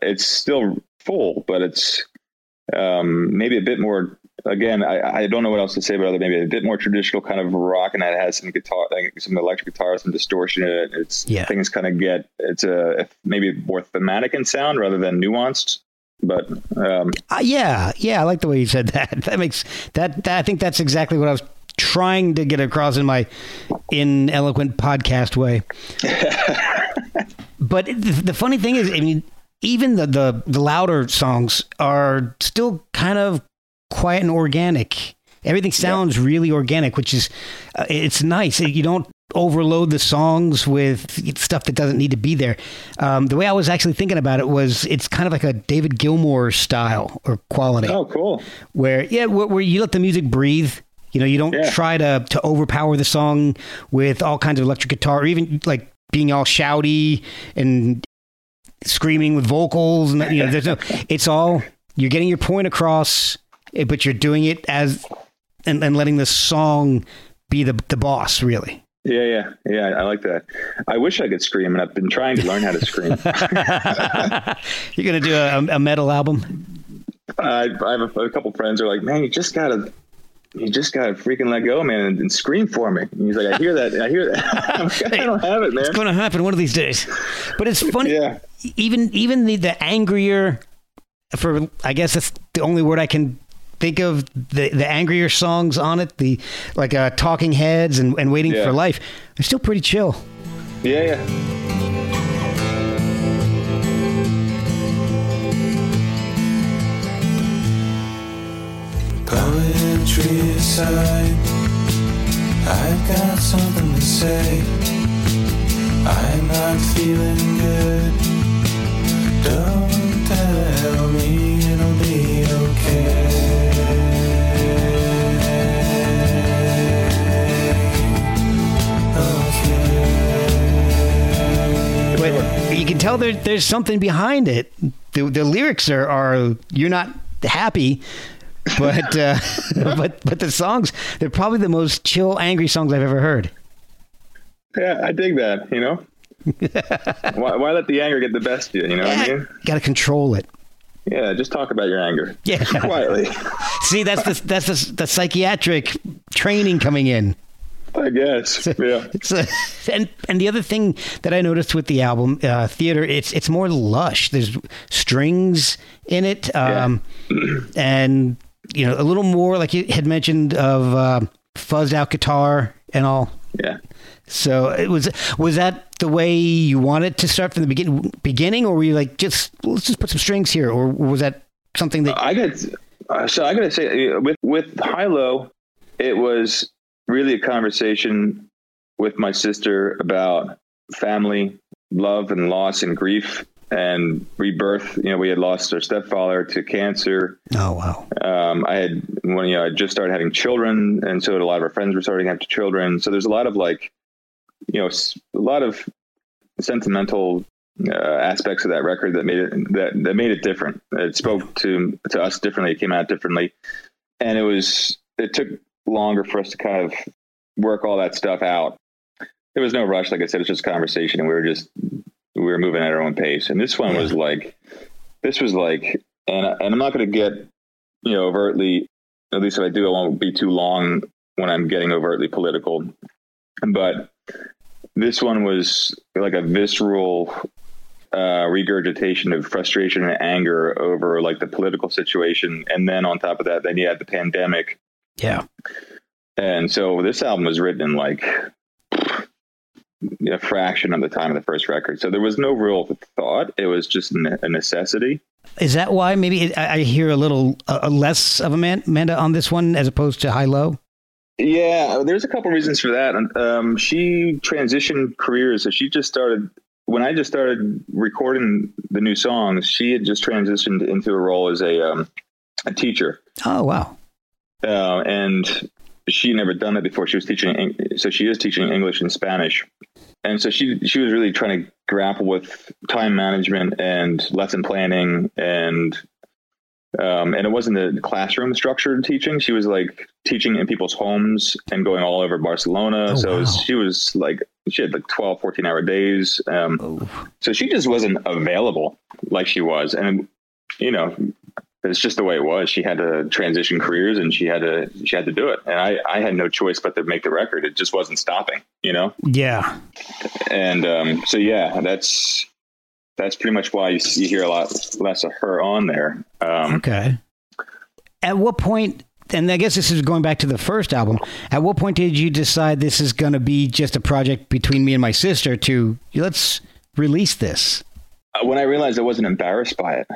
it's still full, but it's um, maybe a bit more. Again, I, I don't know what else to say, but other maybe a bit more traditional kind of rock, and that has some guitar, like some electric guitar, some distortion in it. It's Yeah. things kind of get it's a maybe more thematic in sound rather than nuanced. But um, Uh, yeah, yeah, I like the way you said that. That makes that, that. I think that's exactly what I was trying to get across in my in eloquent podcast way. but the funny thing is, I mean, even the, the the louder songs are still kind of quiet and organic. Everything sounds really organic, which is uh, it's nice. You don't overload the songs with stuff that doesn't need to be there. Um, the way I was actually thinking about it was it's kind of like a David Gilmour style or quality oh, cool. where yeah where, where you let the music breathe you know you don't Yeah. try to to overpower the song with all kinds of electric guitar or even like being all shouty and screaming with vocals and you know there's no it's all you're getting your point across eh, but you're doing it as and, and letting the song be the the boss really Yeah, yeah, yeah. I like that. I wish I could scream, and I've been trying to learn how to scream. you're gonna do a, a metal album I, I have a, a couple friends who are like, man, you just gotta, you just gotta freaking let go, man, and, and scream for me. And he's like, I hear that, I hear that. I don't have it, man. it's gonna happen one of these days but it's funny Yeah, even even the the angrier for I guess that's the only word I can think of the the angrier songs on it the like uh talking heads and, and waiting Yeah. for life they're still pretty chill yeah, yeah. Poetry aside, I've got something to say. I'm not feeling good. You can tell there there's something behind it the, the lyrics are, are you're not happy but uh, but but the songs they're probably the most chill angry songs I've ever heard Yeah, I dig that. You know, why, why let the anger get the best of you? You know what I mean? got to control it Yeah, just talk about your anger. Yeah. quietly. see that's the that's the, the psychiatric training coming in I guess. Yeah. It's a, and and the other thing that I noticed with the album uh, theater, it's it's more lush. There's strings in it, um, and you know a little more like you had mentioned of uh, fuzzed out guitar and all. Yeah. So it was was that the way you wanted to start from the begin, beginning, or were you like just let's just put some strings here, or was that something that I got uh, so I got to say uh, with with high low, it was really a conversation with my sister about family, love, and loss and grief and rebirth. You know, we had lost our stepfather to cancer. oh wow Um, I had when you know I just started having children, and so a lot of our friends were starting to have children. So there's a lot of like, you know, a lot of sentimental uh, aspects of that record that made it that that made it different. It spoke to to us differently. It came out differently, and it was it took longer for us to kind of work all that stuff out. There was no rush, like I said. It's just conversation, and we were just we were moving at our own pace. And this one was like, this was like, and and I'm not going to get you know overtly. At least if I do, I won't be too long when I'm getting overtly political. But this one was like a visceral uh, regurgitation of frustration and anger over like the political situation, and then on top of that, then you had the pandemic, yeah And so this album was written in like a fraction of the time of the first record. So there was no real thought. It was just a necessity. Is that why maybe I hear a little uh, less of Amanda on this one as opposed to High Low? Yeah, there's a couple reasons for that. Um, she transitioned careers. So she just started when I just started recording the new songs. She had just transitioned into a role as a um, a teacher. Oh wow! Uh, and she never done it before. She was teaching, so she is teaching English and Spanish, and so she she was really trying to grapple with time management and lesson planning and um, and it wasn't a classroom structured teaching. She was like teaching in people's homes and going all over Barcelona. Oh, so wow. was, she was like, she had like 12, 14 hour days. Um, oh. So she just wasn't available like she was. And, you know, it's just the way it was. She had to transition careers and she had to she had to do it. And I, I had no choice but to make the record. It just wasn't stopping, you know? Yeah. And um, so yeah, that's that's pretty much why you, you hear a lot less of her on there. Um, okay. At what point and I guess this is going back to the first album. At what point did you decide this is going to be just a project between me and my sister to let's release this? Uh, when I realized I wasn't embarrassed by it.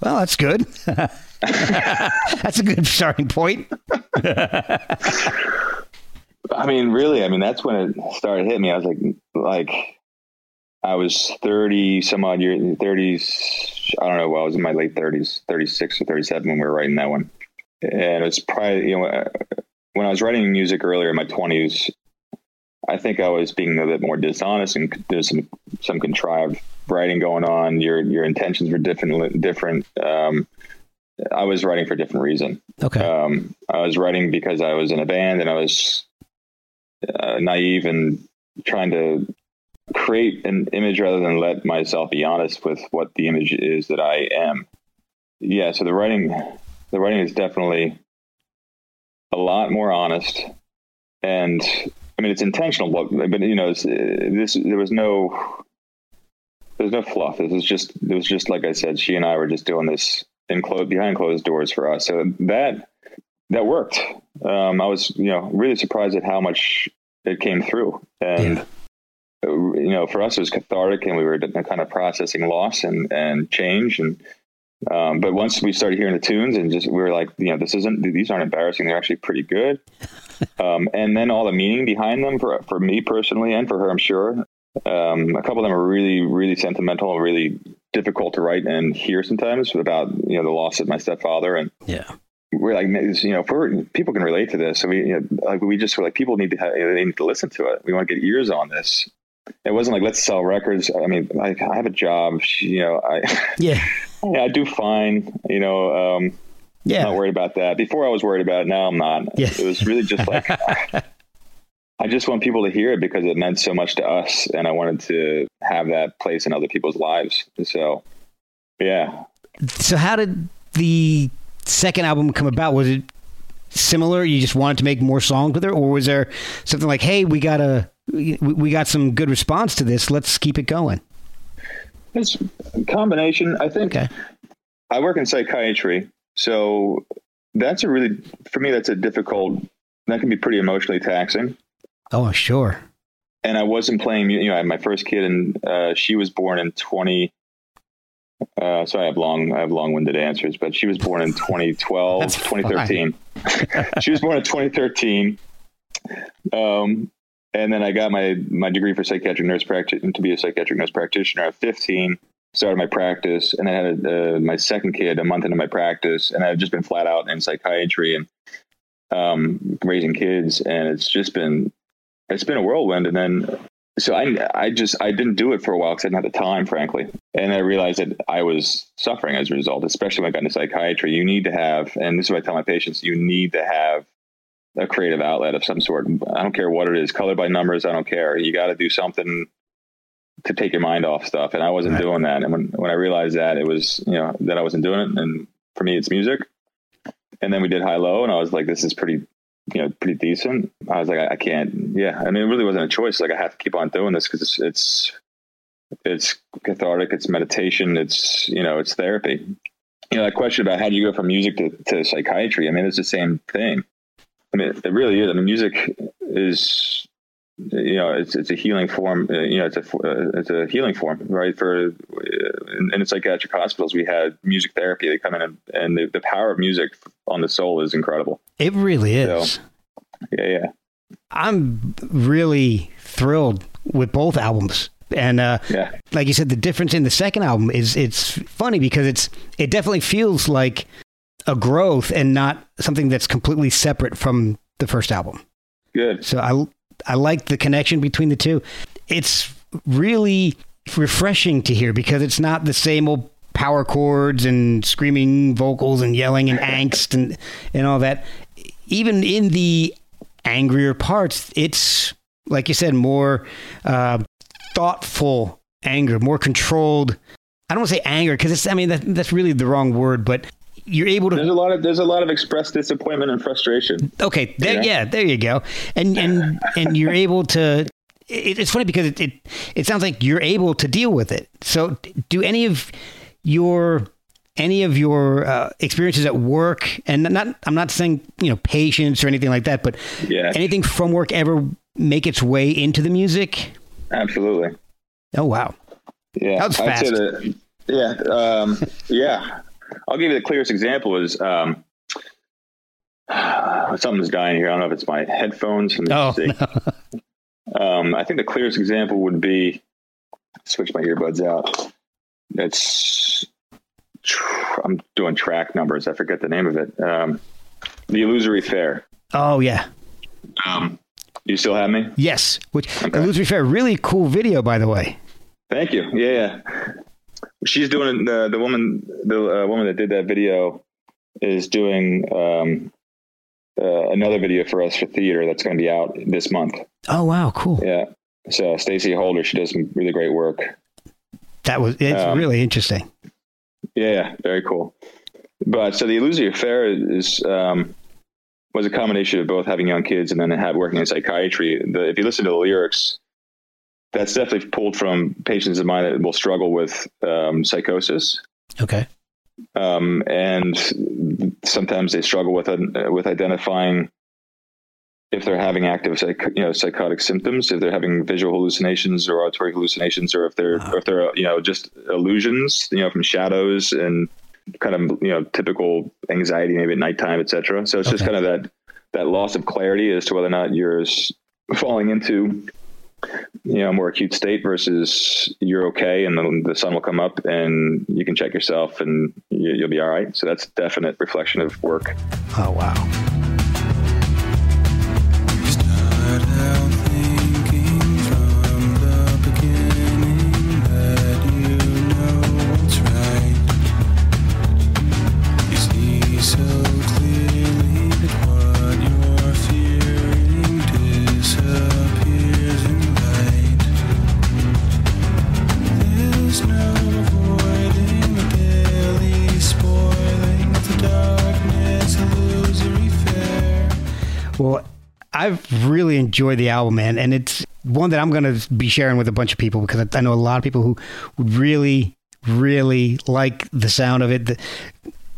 Well, that's good. that's a good starting point. I mean, really, I mean, that's when it started hitting me. I was like, like, I was 30 some odd years, 30s. I don't know. Well, I was in my late 30s, 36 or 37 when we were writing that one. And it's probably, you know, when I was writing music earlier in my 20s, I think I was being a bit more dishonest and there's some, some contrived writing going on. Your your intentions were different. Different. Um, I was writing for a different reason. Okay. Um, I was writing because I was in a band and I was uh, naive and trying to create an image rather than let myself be honest with what the image is that I am. Yeah. So the writing, the writing is definitely a lot more honest and I mean, it's intentional, but, but you know, this, there was no, there's no fluff. This is just it was just like I said. She and I were just doing this in closed behind closed doors for us. So that that worked. Um, I was you know really surprised at how much it came through, and yeah. You know for us it was cathartic, and we were kind of processing loss and and change and. Um, but once we started hearing the tunes and just we were like, you know, this isn't these aren't embarrassing. They're actually pretty good. Um, and then all the meaning behind them for for me personally and for her, I'm sure, um, a couple of them are really, really sentimental, and really difficult to write and hear sometimes about you know the loss of my stepfather and yeah. We're like, you know, for people can relate to this. So we, you know, like, we just were like, people need to, have, they need to listen to it. We want to get ears on this. It wasn't like let's sell records. I mean, I, I have a job. You know, I yeah, yeah, I do fine. You know, um, yeah, not worried about that. Before I was worried about it. Now I'm not. Yeah. It was really just like I just want people to hear it because it meant so much to us, and I wanted to have that place in other people's lives. So, yeah. So, how did the second album come about? Was it similar? You just wanted to make more songs with her, or was there something like, "Hey, we got a we got some good response to this. Let's keep it going." It's a combination. I think. Okay. I work in psychiatry, so that's a really for me that's a difficult. That can be pretty emotionally taxing. Oh, sure. And I wasn't playing, you know, I had my first kid and uh, she was born in 20. Uh, so I have long, I have long-winded answers, but she was born in 2012, 2013. she was born in 2013. Um, and then I got my, my degree for psychiatric nurse practice to be a psychiatric nurse practitioner at 15 started my practice and I had uh, my second kid a month into my practice and I've just been flat out in psychiatry and um, raising kids and it's just been it's been a whirlwind. And then, so I, I just, I didn't do it for a while because I didn't have the time, frankly. And I realized that I was suffering as a result, especially when I got into psychiatry. You need to have, and this is what I tell my patients, you need to have a creative outlet of some sort. I don't care what it is, color by numbers. I don't care. You got to do something to take your mind off stuff. And I wasn't right. doing that. And when, when I realized that it was, you know, that I wasn't doing it. And for me, it's music. And then we did high low and I was like, this is pretty you know, pretty decent. I was like, I, I, can't. Yeah, I mean, it really wasn't a choice. Like, I have to keep on doing this because it's, it's it's cathartic. It's meditation. It's you know, it's therapy. You know, that question about how do you go from music to, to psychiatry? I mean, it's the same thing. I mean, it really is. I mean, music is, you know, it's it's a healing form. uh, You know, it's a uh, it's a healing form, right? For uh, in, in psychiatric hospitals, we had music therapy. They come in and, and the, the power of music on the soul is incredible. It really is. So- Yeah, yeah, I'm really thrilled with both albums. And uh, yeah. like you said, the difference in the second album is it's funny because it's it definitely feels like a growth and not something that's completely separate from the first album. Good. So I I like the connection between the two. It's really refreshing to hear because it's not the same old power chords and screaming vocals and yelling and angst and and all that. Even in the angrier parts, it's like you said, more uh, thoughtful anger, more controlled. I don't want to say anger because it's. I mean, that, that's really the wrong word, but you're able to There's a lot of there's a lot of expressed disappointment and frustration. Okay, there, Yeah. yeah, there you go. And and and you're able to. It, it's funny because it, it it sounds like you're able to deal with it. So, do any of your any of your uh, experiences at work, and not I'm not saying you know patience or anything like that, but Yeah. anything from work ever make its way into the music? Absolutely. Oh wow, Yeah, That was fast. that. Yeah, um, yeah. I'll give you the clearest example is um, something's dying here. I don't know if it's my headphones. Oh see. Um, I think the clearest example would be switch my earbuds out. That's tr- I'm doing track numbers. I forget the name of it. Um, the Illusory Affair. oh yeah, Um, you still have me? yes. Which Okay. Illusory Affair, really cool video by the way. Thank you. Yeah, yeah. She's doing the the woman the uh, woman that did that video is doing um, uh, another video for us for theater that's going to be out this month. Oh wow, cool. Yeah. So Stacy Holder, she does some really great work. That was it's Um, really interesting. Yeah, yeah, very cool. But so the Illusory Affair is um, was a combination of both having young kids and then have working in psychiatry. The, if you listen to the lyrics, that's definitely pulled from patients of mine that will struggle with um, psychosis. Okay. um, and sometimes they struggle with uh, with identifying if they're having active psych, you know psychotic symptoms, if they're having visual hallucinations or auditory hallucinations, or if they're or if they're you know just illusions, you know, from shadows and kind of you know typical anxiety maybe at nighttime, etc. So it's just kind of that that loss of clarity as to whether or not you're falling into you know more acute state versus you're okay and the, the sun will come up and you can check yourself and you, you'll be all right so that's definite reflection of work Oh wow. Enjoyed the album, man, and it's one that I'm going to be sharing with a bunch of people because I know a lot of people who would really, really like the sound of it.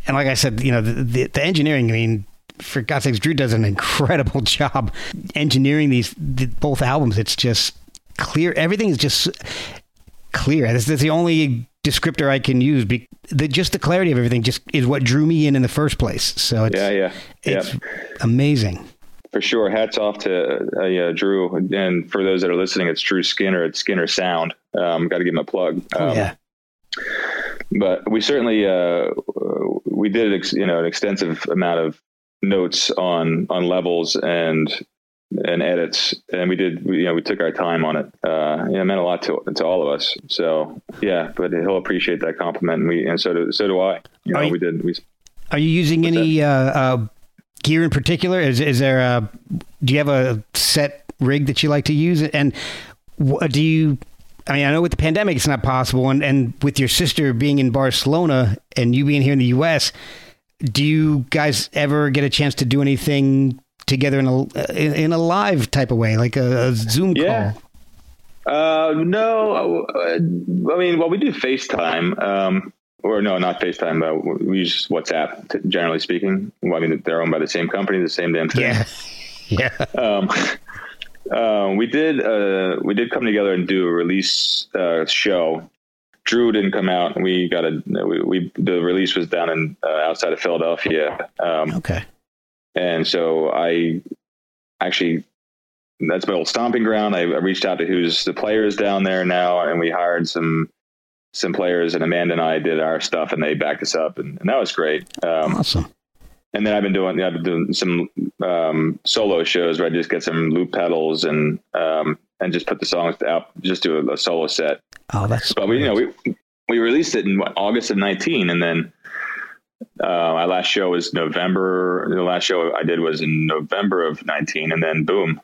And like I said, you know, the, the, the engineering. I mean, for God's sakes, Drew does an incredible job engineering these the, both albums. It's just clear. Everything is just clear. This is the only descriptor I can use. Be, the, just the clarity of everything just is what drew me in in the first place. So it's yeah yeah yeah it's amazing. For sure. Hats off to uh, yeah, drew. And for those that are listening it's drew skinner it's skinner sound. Um, got to give him a plug. Oh, um, yeah. but we certainly uh, we did ex- you know an extensive amount of notes on on levels and and edits. And we did we, you know we took our time on it. Uh yeah, it meant a lot to to all of us. So yeah but he'll appreciate that compliment. And we and so do so do I. You know Are you- we did we Are you using any uh, uh, gear in particular? Is is there a do you have a set rig that you like to use? And do you? I mean, I know with the pandemic it's not possible, and, and with your sister being in Barcelona and you being here in the U.S., do you guys ever get a chance to do anything together in a in, in a live type of way, like a, a Zoom Yeah. call? Uh, no, I mean, well, we do FaceTime. Um, or no, not FaceTime, but we use WhatsApp. Generally speaking, well, I mean they're owned by the same company, the same damn thing. Yeah. Yeah. Um, uh, we did uh, we did come together and do a release uh, show. Drew didn't come out. We got a we, we the release was down in uh, outside of Philadelphia, um, Okay. and so I actually that's my old stomping ground. I, I reached out to who's the players down there now, and we hired some some players. And Amanda and I did our stuff, and they backed us up, and, and that was great. Um, Awesome. and then I've been doing, I've been doing some um, solo shows where I just get some loop pedals and um, and just put the songs out, just do a, a solo set. Oh, that's. But we, you know, we we released it in what, August of nineteen, and then uh, my last show was November. The last show I did was in November of nineteen, and then boom,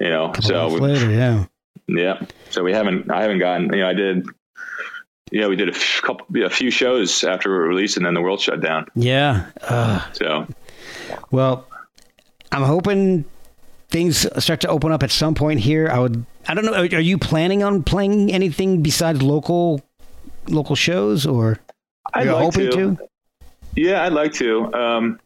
you know. So we- later, yeah. yeah, so we haven't, I haven't gotten, you know, I did. Yeah, we did a f- couple, a few shows after we released, and then the world shut down. Yeah. Uh, So well, I'm hoping things start to open up at some point here. I would. I don't know. Are, are you planning on playing anything besides local local shows, or I'd you're like hoping to? Yeah, I'd like to. Um,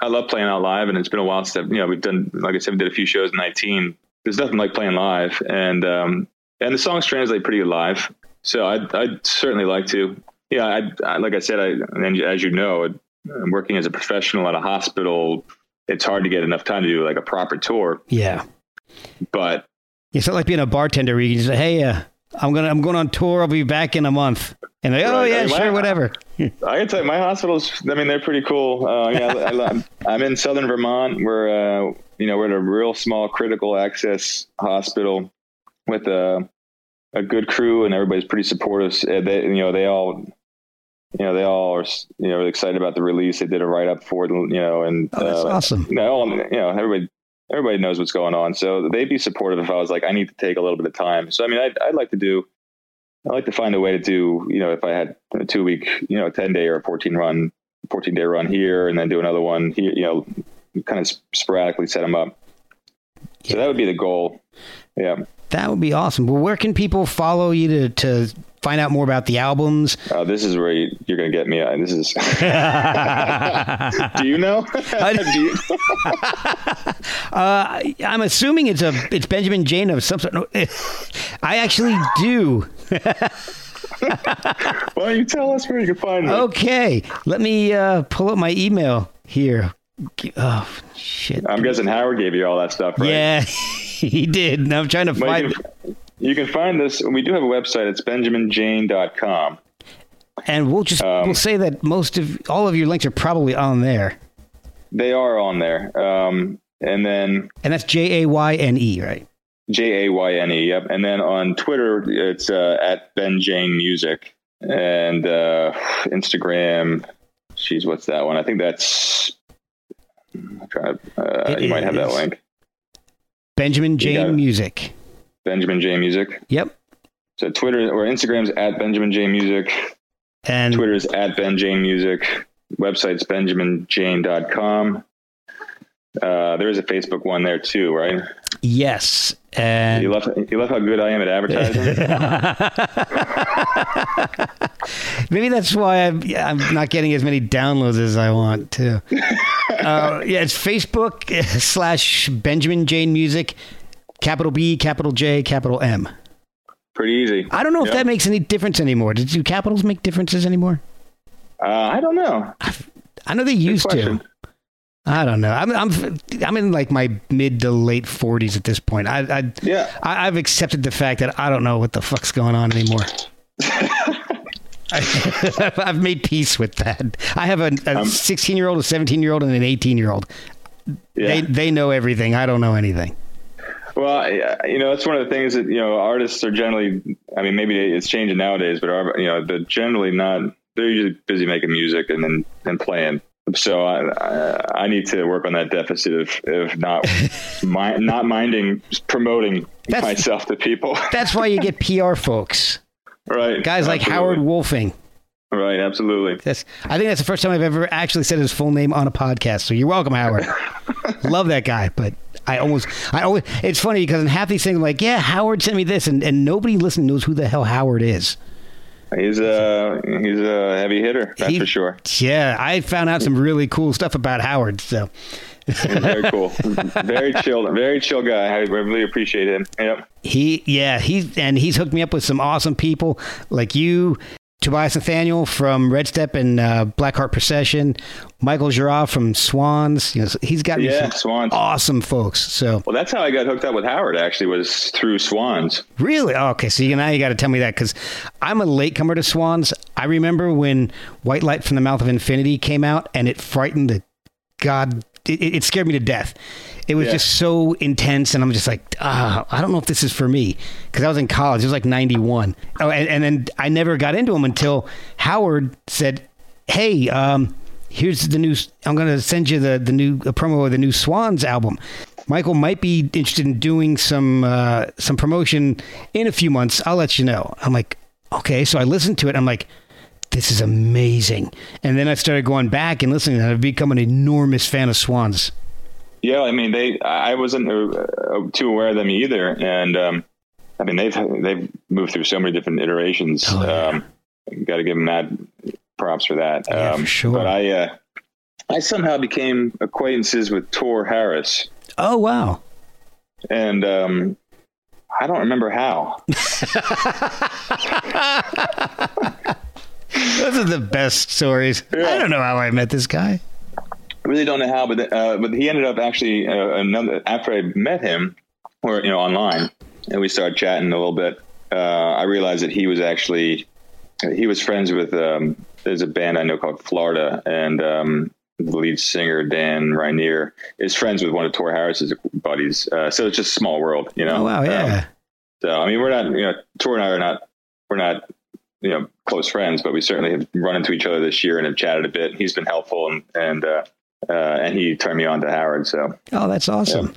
I love playing out live, and it's been a while since you know we've done. Like I said, we did a few shows in nineteen. There's nothing like playing live, and um, and the songs translate pretty good live. So I'd I'd certainly like to. Yeah, I, I like I said, I and as you know, I'm working as a professional at a hospital. It's hard to get enough time to do like a proper tour, Yeah. but It's not like being a bartender where you can say, "Hey, uh, I'm gonna I'm going on tour. I'll be back in a month." And they, oh Right. yeah, I mean, sure, my- whatever. I can tell you, my hospitals. I mean, they're pretty cool. Uh, yeah, I, I, I'm in Southern Vermont. We're, uh, you know, we're at a real small critical access hospital with a a good crew, and everybody's pretty supportive. Uh, They, you know, they all, you know, they all are, you know, excited about the release. They did a write up for it, you know, and Oh, that's uh, awesome. you know, you know, everybody. Everybody knows what's going on, so they'd be supportive if I was like, I need to take a little bit of time. So, I mean, I'd, I'd like to do, I'd like to find a way to do, you know, if I had a two week, you know, 10 day or a 14 run, 14 day run here and then do another one here, you know, kind of sporadically set them up. So that would be the goal. Yeah. That would be awesome. Well, where can people follow you to to find out more about the albums? Uh, this is where you, you're going to get me. Uh, This is, do you know? do you, Uh, I'm assuming it's a it's Benjamin Jayne of some sort. No, I actually do. why don't you tell us where you can find me? Okay, let me uh, pull up my email here. Oh shit! I'm guessing Howard gave you all that stuff, right? Yeah, he did. And I'm trying to Well, find. you, can, you can find this. We do have a website. It's benjaminjayne.com. And we'll just Um, we'll say that most of all of your links are probably on there, They are on there. Um, and then and that's J A Y N E, right? J A Y N E. Yep. And then on Twitter, it's uh, at Ben Jayne Music, and uh, Instagram. She's what's that one? I think that's. To, uh, you might have that link. Benjamin Jayne. Music. Benjamin J Music. Yep. So Twitter or Instagram's at Benjamin J Music. And Twitter's at Ben Jayne Music. Website's benjaminjayne.com. Uh, there is a Facebook one there too, right? yes, and You love you love how good I am at advertising. Maybe that's why I'm, I'm not getting as many downloads as I want to. uh, yeah, it's Facebook slash Benjamin Jayne Music, capital B, capital J, capital M. Pretty easy. I don't know if that makes any difference anymore. Did do capitals make differences anymore? Uh, I don't know. I know they used to. I don't know. I'm I'm I'm in like my mid to late forties at this point. I, I Yeah. I, I've accepted the fact that I don't know what the fuck's going on anymore. I, I've made peace with that. I have a Um, 16 year old, a 17 year old, and an 18 year old. Yeah. They they know everything. I don't know anything. Well, you know, it's one of the things that you know artists are generally. I mean, maybe it's changing nowadays, but are, you know, they're generally not. They're usually busy making music and then and playing. So I, I I need to work on that deficit of of not mi- not minding promoting That's- myself to people. That's why you get PR folks, right, guys like Howard Wolfing. Right, absolutely. That's I think that's the first time I've ever actually said his full name on a podcast. So you're welcome, Howard. Love that guy, but I almost I always it's funny because in half these things I'm like, yeah, Howard sent me this and, and nobody listening knows who the hell Howard is. He's a he's a heavy hitter, that's He- for sure. Yeah, I found out some really cool stuff about Howard. So very cool, very chill, very chill guy. I really appreciate him. Yep. he, yeah, he's and he's hooked me up with some awesome people like you, Tobias Nathaniel from Red Step and uh, Blackheart Procession, Michael Gira from Swans. You know, he's got Yeah, Swans. awesome folks. So Well, that's how I got hooked up with Howard. Actually, was through Swans. Really? Oh, okay. So you, now you got to tell me that because I'm a latecomer to Swans. I remember when White Light from the Mouth of Infinity came out, and it frightened the God. It, it scared me to death. It was Yeah. just so intense, and I'm just like, ah, I don't know if this is for me because I was in college. It was like '91. Oh, and, and then I never got into them until Howard said, "Hey, um, here's the new. I'm going to send you the the new a promo of the new Swans album." Michael might be interested in doing some uh, some promotion in a few months. I'll let you know. I'm like, okay. So I listened to it. I'm like, this is amazing. And then I started going back and listening, and I've become an enormous fan of Swans. Yeah, I mean, they. I wasn't uh, uh, too aware of them either, and um, I mean, they've they've moved through so many different iterations. Oh, yeah. um, Got to give them mad props for that. Yeah, um, for sure. But I, uh, I somehow became acquaintances with Thor Harris, Oh wow! and um, I don't remember how. Those are the best stories. I don't know how I met this guy. I really don't know how, but uh, but he ended up actually uh, another after I met him, or you know online, and we started chatting a little bit. Uh, I realized that he was actually he was friends with um, there's a band I know called Florida, and um, the lead singer Dan Rainier is friends with one of Thor Harris's buddies. Uh, so it's just a small world, you know. Oh wow! Yeah. Um, so I mean, we're not you know Thor and I are not we're not you know close friends, but we certainly have run into each other this year and have chatted a bit. He's been helpful and and uh, uh, and he turned me on to Howard. So oh, that's awesome.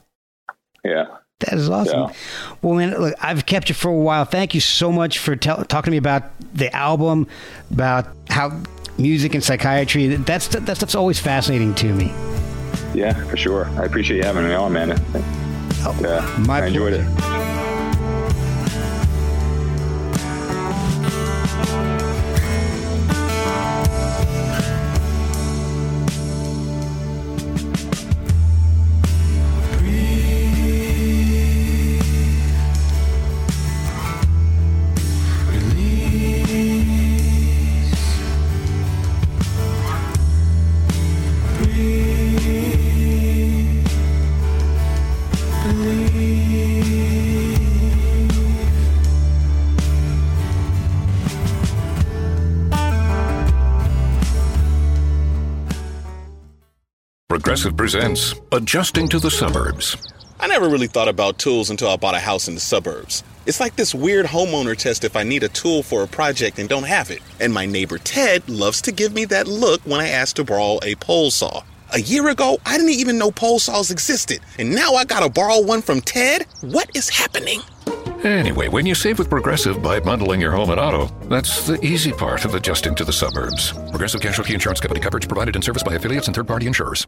yeah, That is awesome. Yeah. Well, man, look, I've kept you for a while. Thank you so much for tell, talking to me about the album, about how music and psychiatry. That's that stuff's always fascinating to me. yeah, for sure. I appreciate you having me on, man. Oh, Yeah, my I enjoyed pleasure. it. Progressive presents Adjusting to the Suburbs. I never really thought about tools until I bought a house in the suburbs. It's like this weird homeowner test if I need a tool for a project and don't have it. And my neighbor Ted loves to give me that look when I ask to borrow a pole saw. A year ago, I didn't even know pole saws existed. And now I gotta borrow one from Ted? What is happening? Anyway, when you save with Progressive by bundling your home and auto, that's the easy part of adjusting to the suburbs. Progressive Casualty Insurance Company coverage provided and service by affiliates and third party insurers.